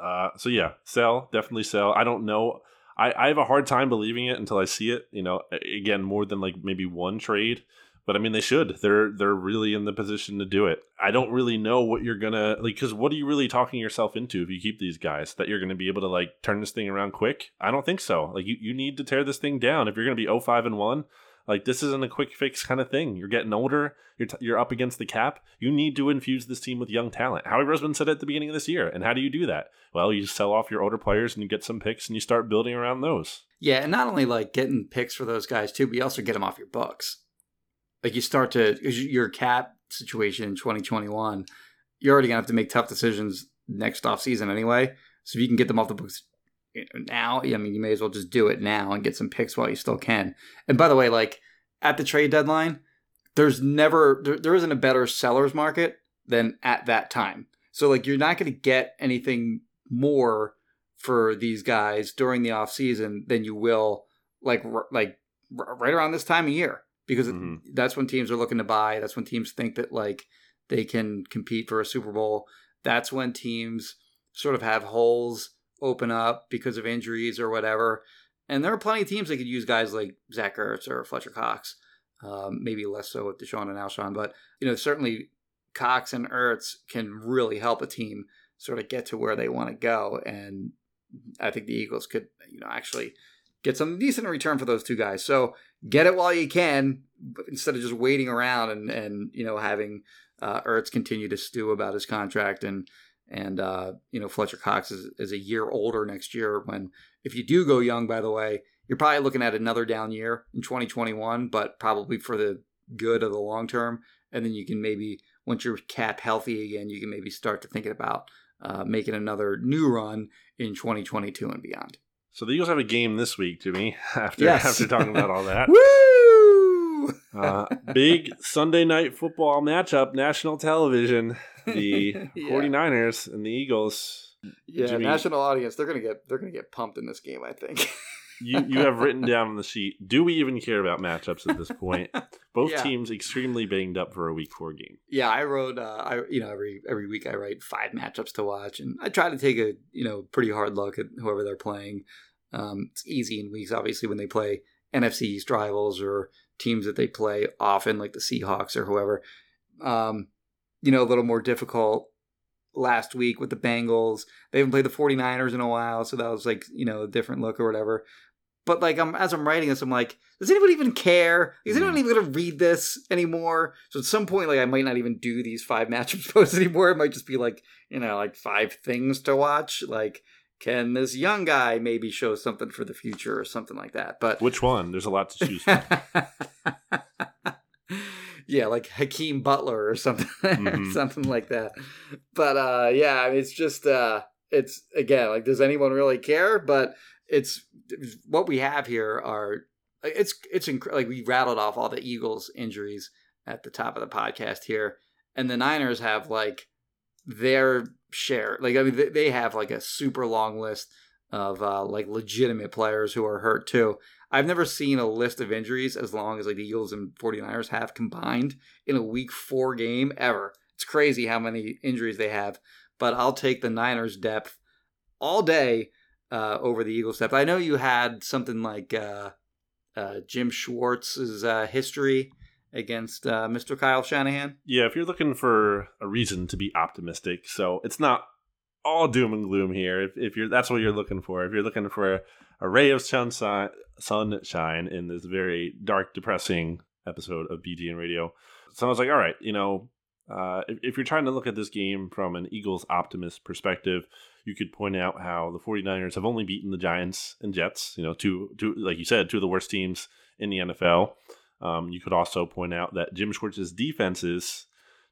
Uh, so yeah, sell definitely sell. I don't know. I, I have a hard time believing it until I see it. You know, again, more than like maybe one trade. But I mean, they should. They're they're really in the position to do it. I don't really know what you're gonna like. Because what are you really talking yourself into if you keep these guys? That you're gonna be able to like turn this thing around quick? I don't think so. Like you, you need to tear this thing down if you're gonna be 05 and one. Like this isn't a quick fix kind of thing. You're getting older. You're t- you're up against the cap. You need to infuse this team with young talent. Howie Roseman said at the beginning of this year. And how do you do that? Well, you sell off your older players and you get some picks and you start building around those. Yeah, and not only like getting picks for those guys too, but you also get them off your books. Like you start to your cap situation in 2021. You're already gonna have to make tough decisions next off season anyway. So if you can get them off the books now, I mean, you may as well just do it now and get some picks while you still can. And by the way, like at the trade deadline, there's never there, there isn't a better seller's market than at that time. So like you're not going to get anything more for these guys during the off season than you will like like right around this time of year because mm-hmm. that's when teams are looking to buy. That's when teams think that like they can compete for a Super Bowl. That's when teams sort of have holes open up because of injuries or whatever. And there are plenty of teams that could use guys like Zach Ertz or Fletcher Cox. Um, maybe less so with DeSean and Alshon, but you know certainly Cox and Ertz can really help a team sort of get to where they want to go. And I think the Eagles could you know actually get some decent return for those two guys. So get it while you can, instead of just waiting around and and you know having uh, Ertz continue to stew about his contract and and uh, you know Fletcher Cox is, is a year older next year. When if you do go young, by the way, you're probably looking at another down year in 2021, but probably for the good of the long term. And then you can maybe once you're cap healthy again, you can maybe start to thinking about uh, making another new run in 2022 and beyond. So the Eagles have a game this week, Jimmy. After yes. after talking about all that, woo! Uh, big Sunday night football matchup, national television. The yeah. 49ers and the Eagles. Yeah, Jimmy, national audience. They're gonna get they're gonna get pumped in this game. I think. you you have written down on the sheet. Do we even care about matchups at this point? Both yeah. teams extremely banged up for a week four game. Yeah, I wrote. Uh, I you know every every week I write five matchups to watch, and I try to take a you know pretty hard look at whoever they're playing. Um, it's easy in weeks, obviously, when they play NFC East rivals or teams that they play often, like the Seahawks or whoever. Um, you know, a little more difficult last week with the Bengals. They haven't played the 49ers in a while, so that was like, you know, a different look or whatever. But like I'm as I'm writing this, I'm like, does anybody even care? Is anyone hmm. even gonna read this anymore? So at some point, like I might not even do these five matchups posts anymore. It might just be like, you know, like five things to watch. Like, can this young guy maybe show something for the future or something like that? But which one? There's a lot to choose from. yeah, like Hakeem Butler or something, mm-hmm. something like that. But uh, yeah, I mean, it's just uh, it's again like, does anyone really care? But it's what we have here are it's it's inc- like we rattled off all the Eagles injuries at the top of the podcast here, and the Niners have like their share. Like I mean, they have like a super long list of uh, like legitimate players who are hurt too. I've never seen a list of injuries as long as like the Eagles and 49ers have combined in a week four game ever. It's crazy how many injuries they have, but I'll take the Niners depth all day uh, over the Eagles depth. I know you had something like uh, uh, Jim Schwartz's uh, history against uh, Mr. Kyle Shanahan. Yeah, if you're looking for a reason to be optimistic, so it's not all doom and gloom here. If, if you're that's what you're looking for. If you're looking for a, a ray of sunshine, sunshine in this very dark, depressing episode of BGN Radio, so I was like, all right, you know, uh, if, if, you're trying to look at this game from an Eagles optimist perspective, you could point out how the 49ers have only beaten the Giants and Jets, you know, two, two like you said, two of the worst teams in the NFL. Um, you could also point out that Jim Schwartz's defenses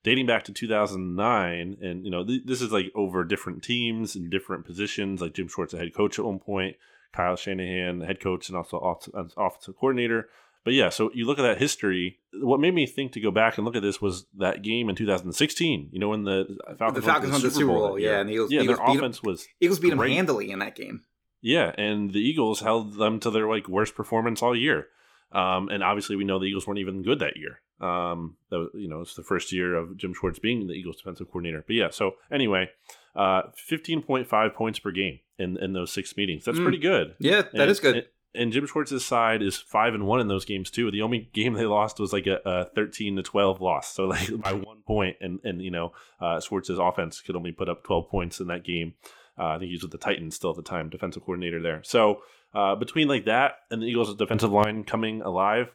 dating back to 2009 and you know th- this is like over different teams and different positions like jim schwartz a head coach at one point kyle shanahan the head coach and also offensive coordinator but yeah so you look at that history what made me think to go back and look at this was that game in 2016 you know when the falcons, the falcons won the super bowl, bowl yeah and the eagles, yeah eagles their offense them, was eagles beat great. them handily in that game yeah and the eagles held them to their like worst performance all year um, and obviously, we know the Eagles weren't even good that year. Um, that was, you know, it's the first year of Jim Schwartz being the Eagles defensive coordinator. But yeah, so anyway, uh, 15.5 points per game in, in those six meetings. That's mm. pretty good. Yeah, that and, is good. And, and Jim Schwartz's side is five and one in those games too. The only game they lost was like a, a thirteen to twelve loss, so like by one point. And and you know, uh, Schwartz's offense could only put up twelve points in that game. Uh, I think he's with the Titans still at the time, defensive coordinator there. So uh, between like that and the Eagles' defensive line coming alive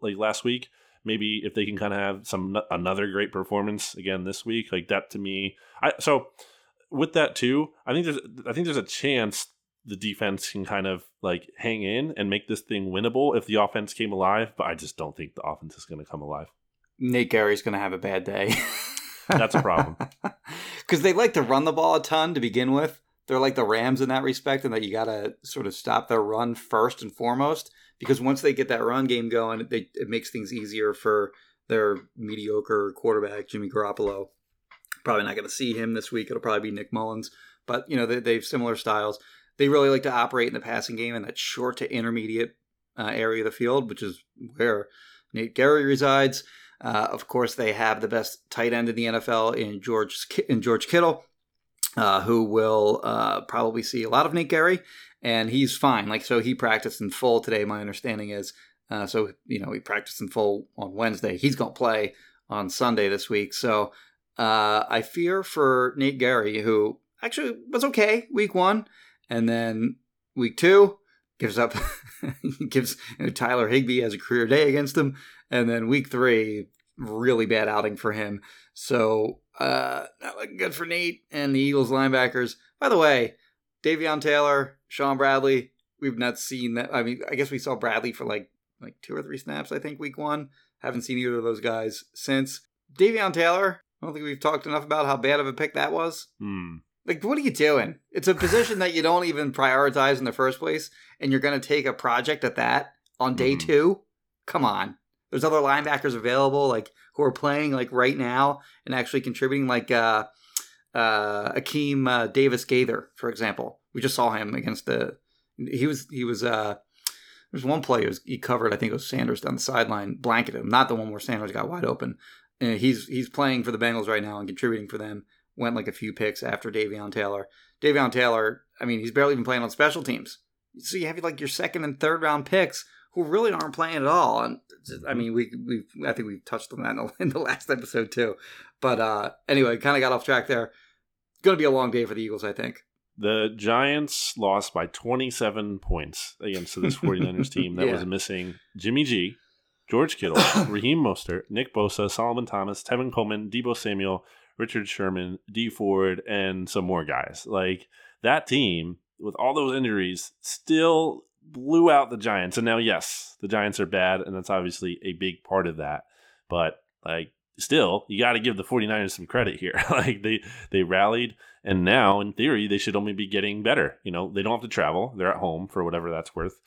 like last week, maybe if they can kind of have some another great performance again this week, like that to me. I so with that too, I think there's I think there's a chance the defense can kind of like hang in and make this thing winnable if the offense came alive. But I just don't think the offense is going to come alive. Nate Gerry's going to have a bad day. That's a problem because they like to run the ball a ton to begin with they're like the Rams in that respect, and that you got to sort of stop their run first and foremost. Because once they get that run game going, they, it makes things easier for their mediocre quarterback Jimmy Garoppolo. Probably not going to see him this week. It'll probably be Nick Mullens. But, you know, they, they have similar styles. They really like to operate in the passing game in that short to intermediate uh, area of the field, which is where Nate Gerry resides. Uh, of course, they have the best tight end in the NFL in George in George Kittle, uh, who will uh, probably see a lot of Nate Gerry, and he's fine. Like so, he practiced in full today. My understanding is, uh, so you know, he practiced in full on Wednesday. He's to play on Sunday this week. So uh, I fear for Nate Gerry, who actually was okay week one, and then week two gives up, gives you know, Tyler Higbee has a career day against him, and then week three, really bad outing for him. So uh, not looking good for Nate and the Eagles linebackers. By the way, Davion Taylor, Shaun Bradley, we've not seen that. I mean, I guess we saw Bradley for like like two or three snaps. I think week one. Haven't seen either of those guys since. Davion Taylor, I don't think we've talked enough about how bad of a pick that was. Hmm. Like, what are you doing? It's a position that you don't even prioritize in the first place, and you're going to take a project at that on day Mhm. two? Come on. There's other linebackers available, like who are playing like right now and actually contributing, like uh, uh, Akeem uh, Davis Gaither, for example. We just saw him against the. He was he was uh. There's one play he, was, he covered. I think it was Sanders down the sideline, blanketed him. Not the one where Sanders got wide open. And he's he's playing for the Bengals right now and contributing for them went like a few picks after Davion Taylor. Davion Taylor, I mean, he's barely even playing on special teams. So you have like your second and third round picks who really aren't playing at all. And I mean, we we I think we touched on that in the, in the last episode too. But uh anyway, kind of got off track there. Going to be a long day for the Eagles, I think. The Giants lost by 27 points against this 49ers team that Yeah. was missing Jimmy G, George Kittle, Raheem Mostert, Nick Bosa, Solomon Thomas, Tevin Coleman, Deebo Samuel, Richard Sherman, Dee Ford, and some more guys. Like that team, with all those injuries, still blew out the Giants. And now, yes, the Giants are bad, and that's obviously a big part of that. But like still, you got to give the 49ers some credit here. like they they rallied and now in theory they should only be getting better. You know, they don't have to travel. They're at home for whatever that's worth.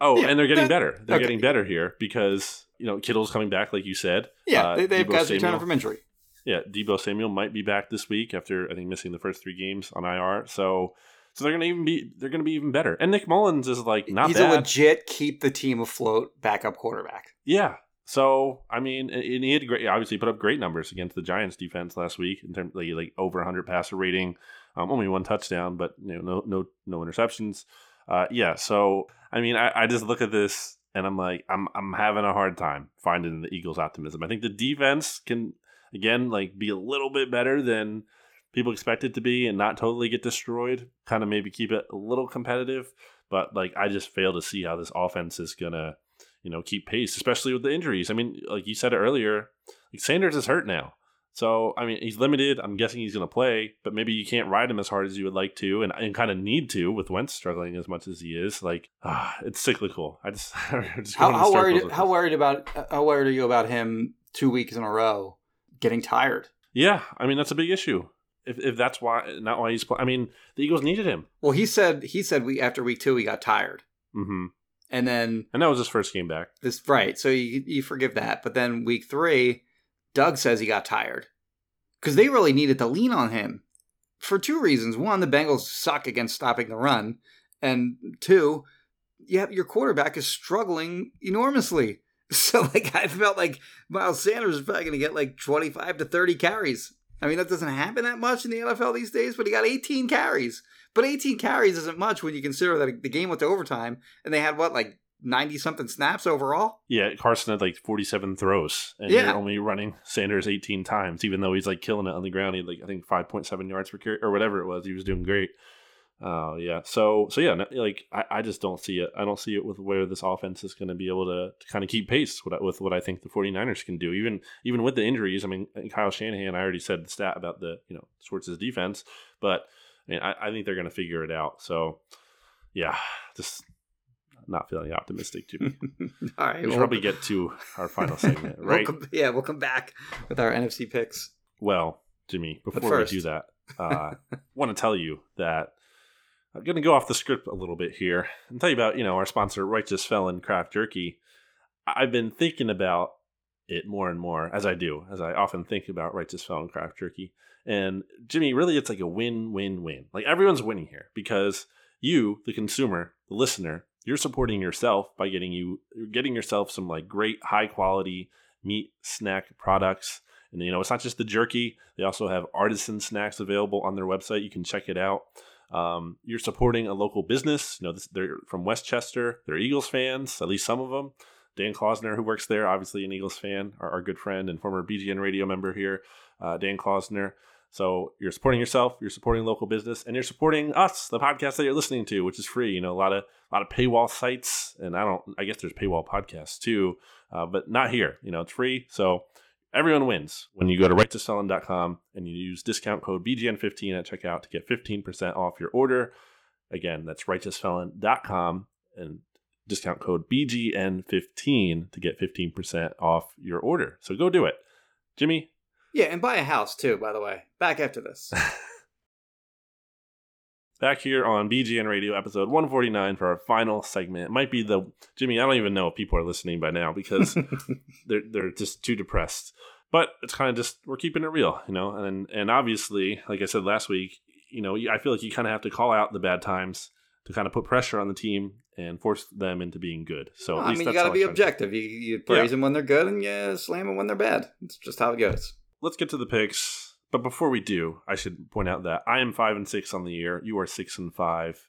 Oh, Yeah, and they're getting that- better. They're okay. getting better here because, you know, Kittle's coming back like you said. Yeah, Uh, they, they've Deebo guys returning from injury. Yeah, Deebo Samuel might be back this week after I think missing the first 3 games on IR. So so they're going to even be they're going to be even better. And Nick Mullens is like not He's bad. a legit keep the team afloat backup quarterback. Yeah. So I mean, and he had great. Obviously, put up great numbers against the Giants defense last week in terms of like, like over 100 passer rating, um, only one touchdown, but you know, no no no interceptions. Uh, yeah. So I mean, I, I just look at this and I'm like, I'm I'm having a hard time finding the Eagles' optimism. I think the defense can again like be a little bit better than people expect it to be and not totally get destroyed. Kind of maybe keep it a little competitive, but like I just fail to see how this offense is gonna you know, keep pace, especially with the injuries. I mean, like you said earlier, like Sanders is hurt now. So, I mean, he's limited. I'm guessing he's going to play, but maybe you can't ride him as hard as you would like to and, and kind of need to with Wentz struggling as much as he is. Like, ah, it's cyclical. I just, just How, how worried? How this. worried about? How worried are you about him two weeks in a row getting tired? Yeah, I mean, that's a big issue. If, if that's why, not why he's playing. I mean, the Eagles needed him. Well, he said he said we after week two he got tired, hmm and then And that was his first game back. this right. So you you forgive that, but then week three, Doug says he got tired because they really needed to lean on him for two reasons. One, the Bengals suck against stopping the run, and two, yeah, your quarterback is struggling enormously. So like I felt like Miles Sanders is probably going to get like twenty five to thirty carries. I mean that doesn't happen that much in the NFL these days, but he got eighteen carries. But eighteen carries isn't much when you consider that the game went to overtime and they had what like ninety something snaps overall. Yeah, Carson had like 47 throws, and Yeah. you're only running Sanders 18 times, even though he's like killing it on the ground. He had like I think 5.7 yards per carry or whatever it was. He was doing great. Oh yeah, so so yeah, like I, I just don't see it. I don't see it with where this offense is going to be able to, to kind of keep pace with, with what I think the 49ers can do. Even even with the injuries, I mean, Kyle Shanahan, I already said the stat about the you know Schwartz's defense, but I mean, I, I think they're going to figure it out. So yeah, just not feeling optimistic too. All right, We well, probably get to our final segment, we'll right? come- yeah, we'll come back with our NFC picks. Well, Jimmy, before we do that, uh, want to tell you that I'm going to go off the script a little bit here and tell you about, you know, our sponsor, Righteous Felon Craft Jerky. I've been thinking about it more and more, as I do, as I often think about Righteous Felon Craft Jerky. And Jimmy, really, it's like a win win win. Like everyone's winning here because you, the consumer, the listener, you're supporting yourself by getting you getting yourself some like great high quality meat snack products. And you know, it's not just the jerky; they also have artisan snacks available on their website. You can check it out. Um, you're supporting a local business. You know, this, they're from Westchester. They're Eagles fans, at least some of them. Dan Klausner, who works there, obviously an Eagles fan, our, our good friend and former BGN radio member here, uh, Dan Klausner. So you're supporting yourself, you're supporting local business, and you're supporting us, the podcast that you're listening to, which is free. You know, a lot of a lot of paywall sites, and I don't, I guess there's paywall podcasts too, uh, but not here. You know, it's free, so everyone wins when you go to righteousfelon.com and you use discount code BGN15 at checkout to get 15% off your order. Again, that's righteousfelon.com and discount code BGN15 to get 15% off your order. So go do it. Jimmy? Yeah, and buy a house too, by the way. Back after this. Back here on BGN Radio, episode 149 for our final segment. It might be the Jimmy. I don't even know if people are listening by now because they're they're just too depressed. But it's kind of just we're keeping it real, you know. And and obviously, like I said last week, you know, I feel like you kind of have to call out the bad times to kind of put pressure on the team and force them into being good. So well, I mean, you got to be objective. You, you praise yeah. them when they're good, and you slam them when they're bad. It's just how it goes. Let's get to the picks. But before we do, I should point out that I am five and six on the year. You are six and five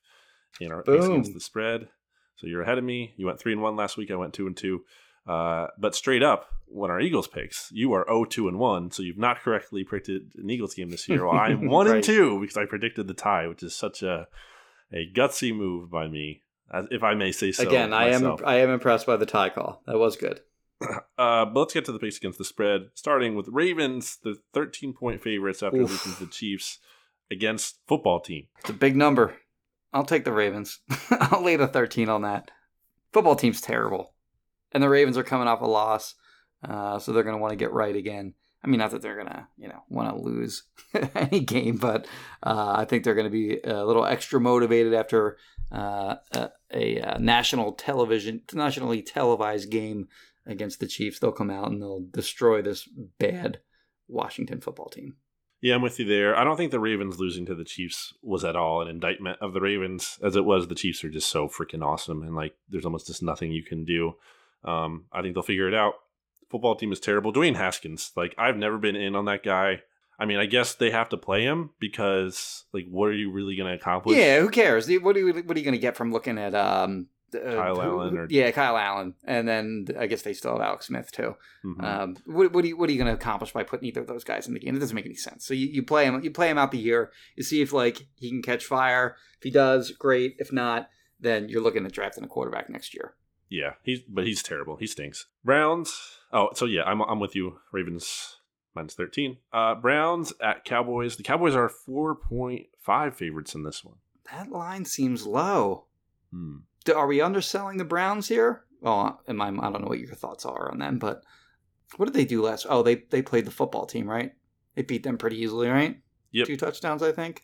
in our picks against the spread. So you're ahead of me. You went three and one last week. I went two and two. Uh, but straight up, when our Eagles picks, you are 0 2 and 1. So you've not correctly predicted an Eagles game this year. Well, I'm 1 right. and 2 because I predicted the tie, which is such a a gutsy move by me, if I may say so. Again, I am I am impressed by the tie call. That was good. Uh, but let's get to the picks against the spread, starting with Ravens, the 13 point favorites after Oof. losing to the Chiefs against football team. It's a big number. I'll take the Ravens. I'll lay the 13 on that. Football team's terrible. And the Ravens are coming off a loss, uh, so they're going to want to get right again. I mean, not that they're to, you know, want to lose any game, but uh, I think they're going to be a little extra motivated after uh, a, a, national television, nationally televised game against the Chiefs, they'll come out and they'll destroy this bad Washington football team. Yeah, I'm with you there. I don't think the Ravens losing to the Chiefs was at all an indictment of the Ravens, as it was the Chiefs are just so freaking awesome, and like there's almost just nothing you can do. Um, I think they'll figure it out. Football team is terrible. Dwayne Haskins, like I've never been in on that guy. I mean, I guess they have to play him because, like, what are you really going to accomplish? Yeah, who cares? What are you, what are you going to get from looking at um, uh, Kyle Allen or yeah, Kyle Allen, and then I guess they still have Alex Smith too. Mm-hmm. Um, what, what, are you what are you going to accomplish by putting either of those guys in the game? It doesn't make any sense. So you, you play him you play him out the year. You see if like he can catch fire. If he does, great. If not, then you're looking at drafting a quarterback next year. Yeah, he's but he's terrible. He stinks. Browns. Oh, so yeah, I'm I'm with you. Ravens minus thirteen. Uh, Browns at Cowboys. The Cowboys are four point five favorites in this one. That line seems low. Hmm are we underselling the Browns here? Oh, am I, I don't know what your thoughts are on them, but what did they do last? Oh, they they played the football team, right? They beat them pretty easily, right? Yep. Two touchdowns, I think.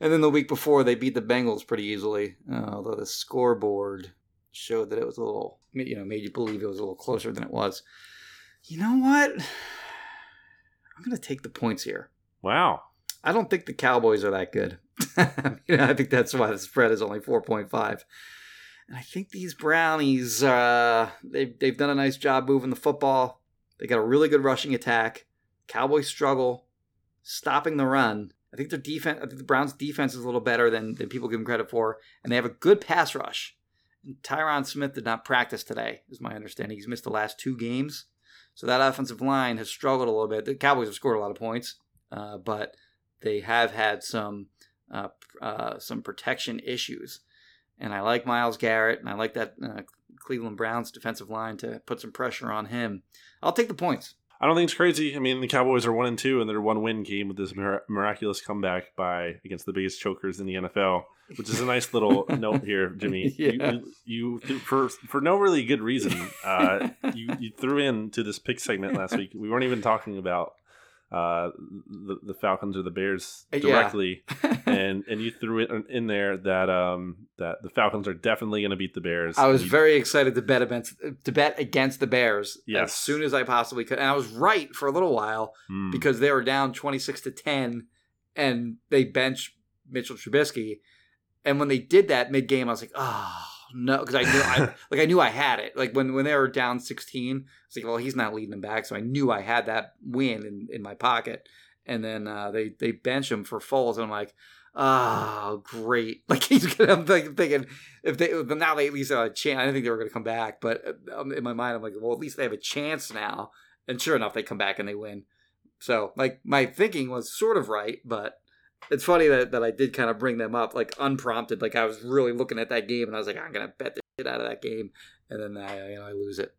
And then the week before, they beat the Bengals pretty easily, uh, although the scoreboard showed that it was a little, you know, made you believe it was a little closer than it was. You know what? I'm going to take the points here. Wow. I don't think the Cowboys are that good. you know, I think that's why the spread is only 4.5. And I think these Brownies, uh, they've, they've done a nice job moving the football. They got a really good rushing attack. Cowboys struggle stopping the run. I think their defense, I think the Browns' defense is a little better than, than people give them credit for, and they have a good pass rush. Tyron Smith did not practice today, is my understanding. He's missed the last two games, so that offensive line has struggled a little bit. The Cowboys have scored a lot of points, uh, but they have had some uh, uh, some protection issues and I like Myles Garrett, and I like that uh, Cleveland Browns defensive line to put some pressure on him. I'll take the points. I don't think it's crazy. I mean, the Cowboys are one and two, and their one win came with this mir- miraculous comeback by against the biggest chokers in the NFL, which is a nice little note here, Jimmy. yeah. You, you, for for no really good reason, uh, you you threw in to this pick segment last week. We weren't even talking about uh, the, the Falcons or the Bears Uh, yeah. directly, and and you threw it in there that um that the Falcons are definitely going to beat the Bears. I was You- very excited to bet against to bet against the Bears Yes. as soon as I possibly could, and I was right for a little while Hmm. because they were down twenty six to ten, and they benched Mitchell Trubisky, and when they did that mid game, I was like, oh no, because I knew I like I knew I had it. Like when when they were down sixteen, it's like, well, he's not leading them back, so I knew I had that win in, in my pocket, and then uh, they they bench him for Foles, and I'm like. Oh, great! Like he's gonna. I'm like thinking if they but now they at least have a chance. I didn't think they were gonna come back, but um, in my mind, I'm like, well, at least they have a chance now. And sure enough, they come back and they win. So like my thinking was sort of right, but it's funny that, that I did kind of bring them up like unprompted. Like I was really looking at that game and I was like, I'm gonna bet the shit out of that game, and then I you know I lose it.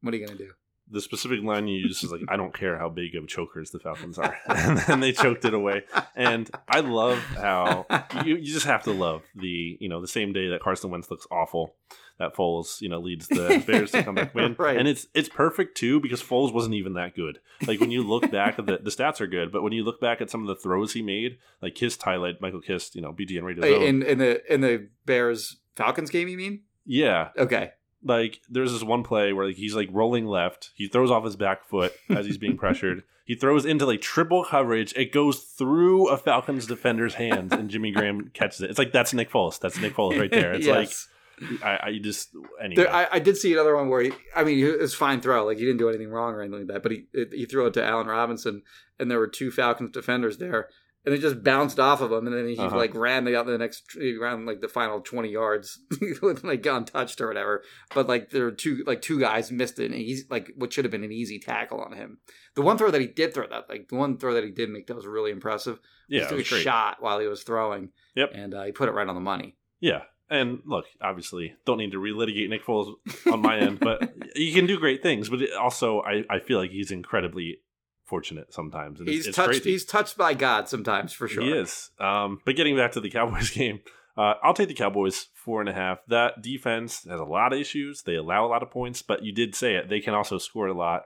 What are you gonna do? The specific line you used is like, I don't care how big of chokers the Falcons are. and then they choked it away. And I love how you, you just have to love the, you know, the same day that Carson Wentz looks awful, that Foles, you know, leads the Bears to come back win. Right. And it's it's perfect too because Foles wasn't even that good. Like when you look back at the the stats are good, but when you look back at some of the throws he made, like Kist highlight, Michael Kist, you know, BGN Zone. in in the in the Bears Falcons game, you mean? yeah, Okay. Like there's this one play where like he's like rolling left. He throws off his back foot as he's being pressured. He throws into like triple coverage. It goes through a falcons defender's hands and jimmy graham catches it. It's like that's nick foles. That's nick foles right there. It's Yes. like I, I just anyway. There, I, I did see another one where he, I mean, it was fine throw. Like he didn't do anything wrong or anything like that. But he it, he threw it to Allen Robinson, and there were two Falcons defenders there, and it just bounced off of him, and then he Uh-huh. like ran the the next he ran like the final twenty yards, with like untouched or whatever. But like there were two like two guys missed it, and he's like what should have been an easy tackle on him. The one throw that he did throw that like the one throw that he did make that was really impressive. yeah he took a great. shot while he was throwing. Yep. and uh, he put it right on the money. yeah and look obviously don't need to relitigate nick foles on my end but he can do great things but it also I, I feel like he's incredibly fortunate sometimes and it's- He's it's touched. crazy. He's touched by God sometimes for sure. He is. Um, but getting back to the Cowboys game, uh, I'll take the Cowboys four and a half. That defense has a lot of issues. They allow a lot of points, but you did say it. They can also score a lot.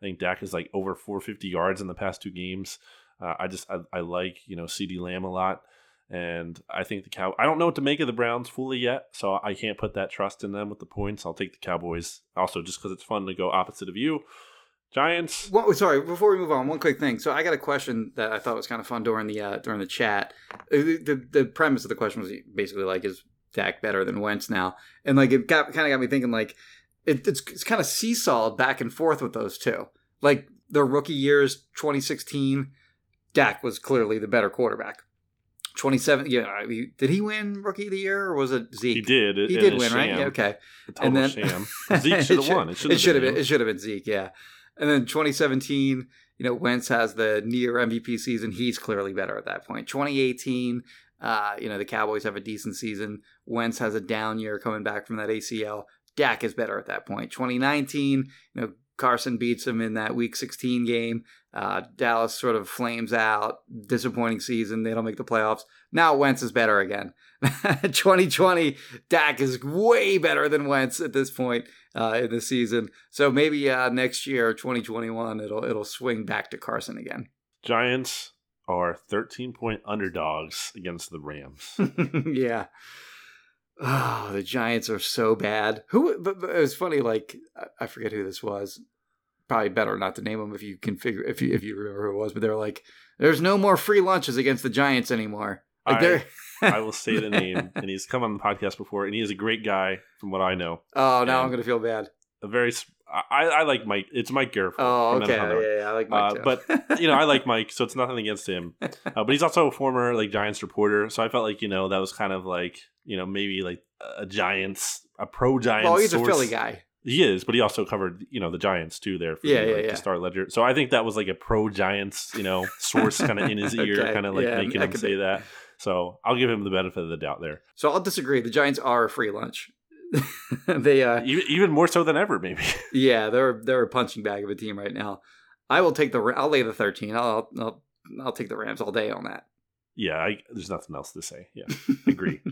I think Dak is like over 450 yards in the past two games. Uh, I just I, I like you know CeeDee Lamb a lot, and I think the cow. I don't know what to make of the Browns fully yet, so I can't put that trust in them with the points. I'll take the Cowboys also just because it's fun to go opposite of you. Giants. Well, sorry, before we move on, one quick thing. So I got a question that I thought was kind of fun during the uh, during the chat. Uh, The, the the premise of the question was basically like, is Dak better than Wentz now? And like it got kind of got me thinking like it, it's it's kind of seesawed back and forth with those two. Like their rookie years, 2016, Dak was clearly the better quarterback. 27, yeah, I mean, did he win rookie of the year or was it Zeke? He did. He did win, right? Yeah, okay. And then- sham. Zeke should have won. It should it should have been. been. It should have been Zeke. Yeah. And then 2017, you know, Wentz has the near MVP season. He's clearly better at that point. 2018, uh, you know, the Cowboys have a decent season. Wentz has a down year coming back from that ACL. Dak is better at that point. 2019, you know, Carson beats him in that Week 16 game. Uh, Dallas sort of flames out. Disappointing season. They don't make the playoffs. Now Wentz is better again. 2020, Dak is way better than Wentz at this point uh, in the season. So maybe uh, next year, 2021, it'll it'll swing back to Carson again. Giants are 13 point underdogs against the Rams. yeah. Oh, the Giants are so bad. Who? But, but it was funny. Like I- I forget who this was. Probably better not to name them if you can figure if you if you remember who it was. But they're like, there's no more free lunches against the Giants anymore. I- I will say the name, and he's come on the podcast before, and he is a great guy from what I know. oh, now and- I'm gonna feel bad. A very, I, I like Mike. It's Mike Garrett. Oh, okay. Yeah, yeah, I like Mike Uh, too. but you know, I like Mike, so it's nothing against him. Uh, but he's also a former like Giants reporter, so I felt like you know that was kind of like you know maybe like a Giants, a pro Giants. well, he's source. a Philly guy. He is, but he also covered you know the Giants too there for Yeah, the, yeah, like, yeah. the Star Ledger. So I think that was like a pro Giants you know source kind of in his ear, Okay, kind of like yeah, making him say be. that. So I'll give him the benefit of the doubt there, So I'll disagree. The Giants are a free lunch. they uh even, even more so than ever, maybe. yeah, they're they're a punching bag of a team right now. I will take the I'll lay the 13. I'll I'll I'll take the Rams all day on that. yeah, I, there's nothing else to say. Yeah, agree.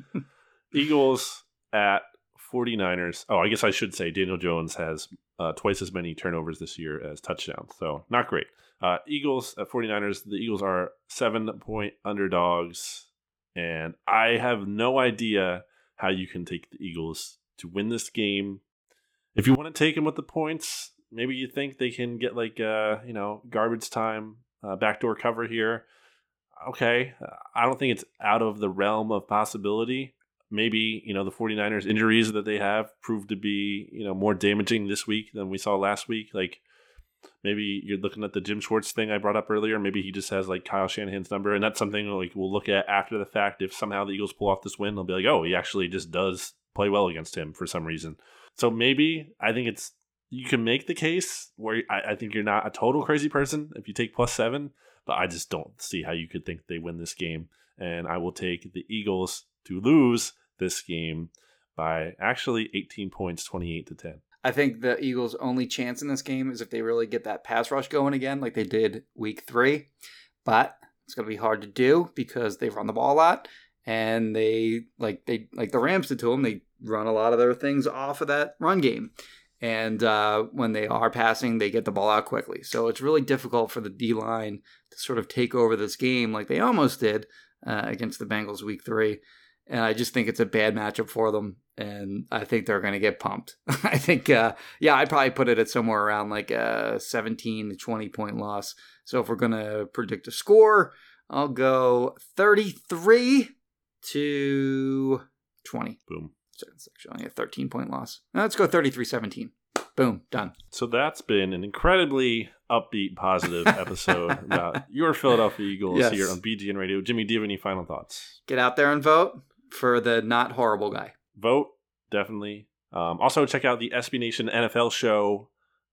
Eagles at 49ers. Oh, I guess I should say Daniel Jones has uh, twice as many turnovers this year as touchdowns. So not great. Uh, Eagles at 49ers. The Eagles are seven point underdogs. And I have no idea how you can take the Eagles to win this game. If you want to take them with the points, maybe you think they can get like uh, you know garbage time uh, backdoor cover here. Okay, I don't think it's out of the realm of possibility. Maybe you know the 49ers injuries that they have proved to be you know more damaging this week than we saw last week. Like maybe you're looking at the Jim Schwartz thing I brought up earlier. Maybe he just has like Kyle Shanahan's number, and that's something like we'll look at after the fact. If somehow the Eagles pull off this win, they'll be like, oh, he actually just does play well against him for some reason. So maybe I think it's you can make the case where I, I think you're not a total crazy person if you take plus seven, but I just don't see how you could think they win this game. And I will take the Eagles to lose this game by actually 18 points, 28 to 10. I think the Eagles' only chance in this game is if they really get that pass rush going again, like they did week three. But it's going to be hard to do because they run the ball a lot, and they like they like the Rams did to them. They run a lot of their things off of that run game, and uh, when they are passing, they get the ball out quickly. So it's really difficult for the D line to sort of take over this game like they almost did uh, against the Bengals week three. And I just think it's a bad matchup for them and I think they're going to get pumped. I think, uh, yeah, I'd probably put it at somewhere around like a 17 to 20 point loss. So if we're going to predict a score, I'll go 33 to 20. Boom. So it's actually a 13 point loss. Now let's go 33 17. Boom, done. So that's been an incredibly upbeat, positive episode about your Philadelphia Eagles yes. here on BGN Radio. Jimmy, do you have any final thoughts? Get out there and vote for the not horrible guy vote definitely. Um, also, check out the SB Nation NFL show.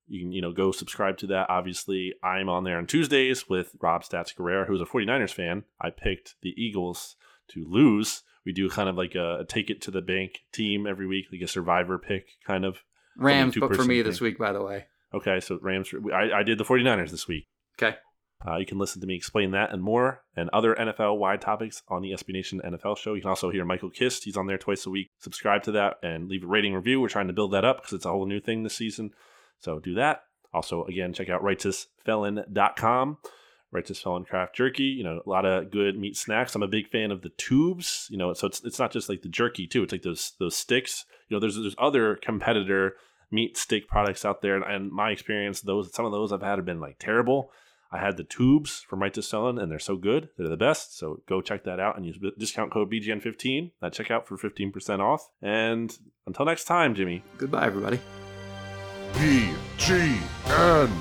You can, you know, go subscribe to that. Obviously, I'm on there on Tuesdays with Rob Stats Guerrera, who's a 49ers fan. I picked the Eagles to lose. We do kind of like a, a take it to the bank team every week, like a survivor pick kind of. Rams, but for me thing. this week, by the way. Okay, so Rams. I, I did the 49ers this week. Okay. Uh, you can listen to me explain that and more and other NFL wide topics on the SB Nation NFL show. You can also hear Michael Kist. He's on there twice a week. Subscribe to that and leave a rating review. We're trying to build that up because it's a whole new thing this season. So do that. Also, again, check out righteousfelon.com. Righteous Felon Craft Jerky. You know, a lot of good meat snacks. I'm a big fan of the tubes. You know, so it's it's not just like the jerky too. It's like those those sticks. You know, there's there's other competitor meat stick products out there, and, and my experience, those some of those I've had have been like terrible. I had the tubes from Righteous Felon, and they're so good. They're the best. So go check that out and use discount code BGN15 at checkout for 15% off. And until next time, Jimmy. Goodbye, everybody. BGN.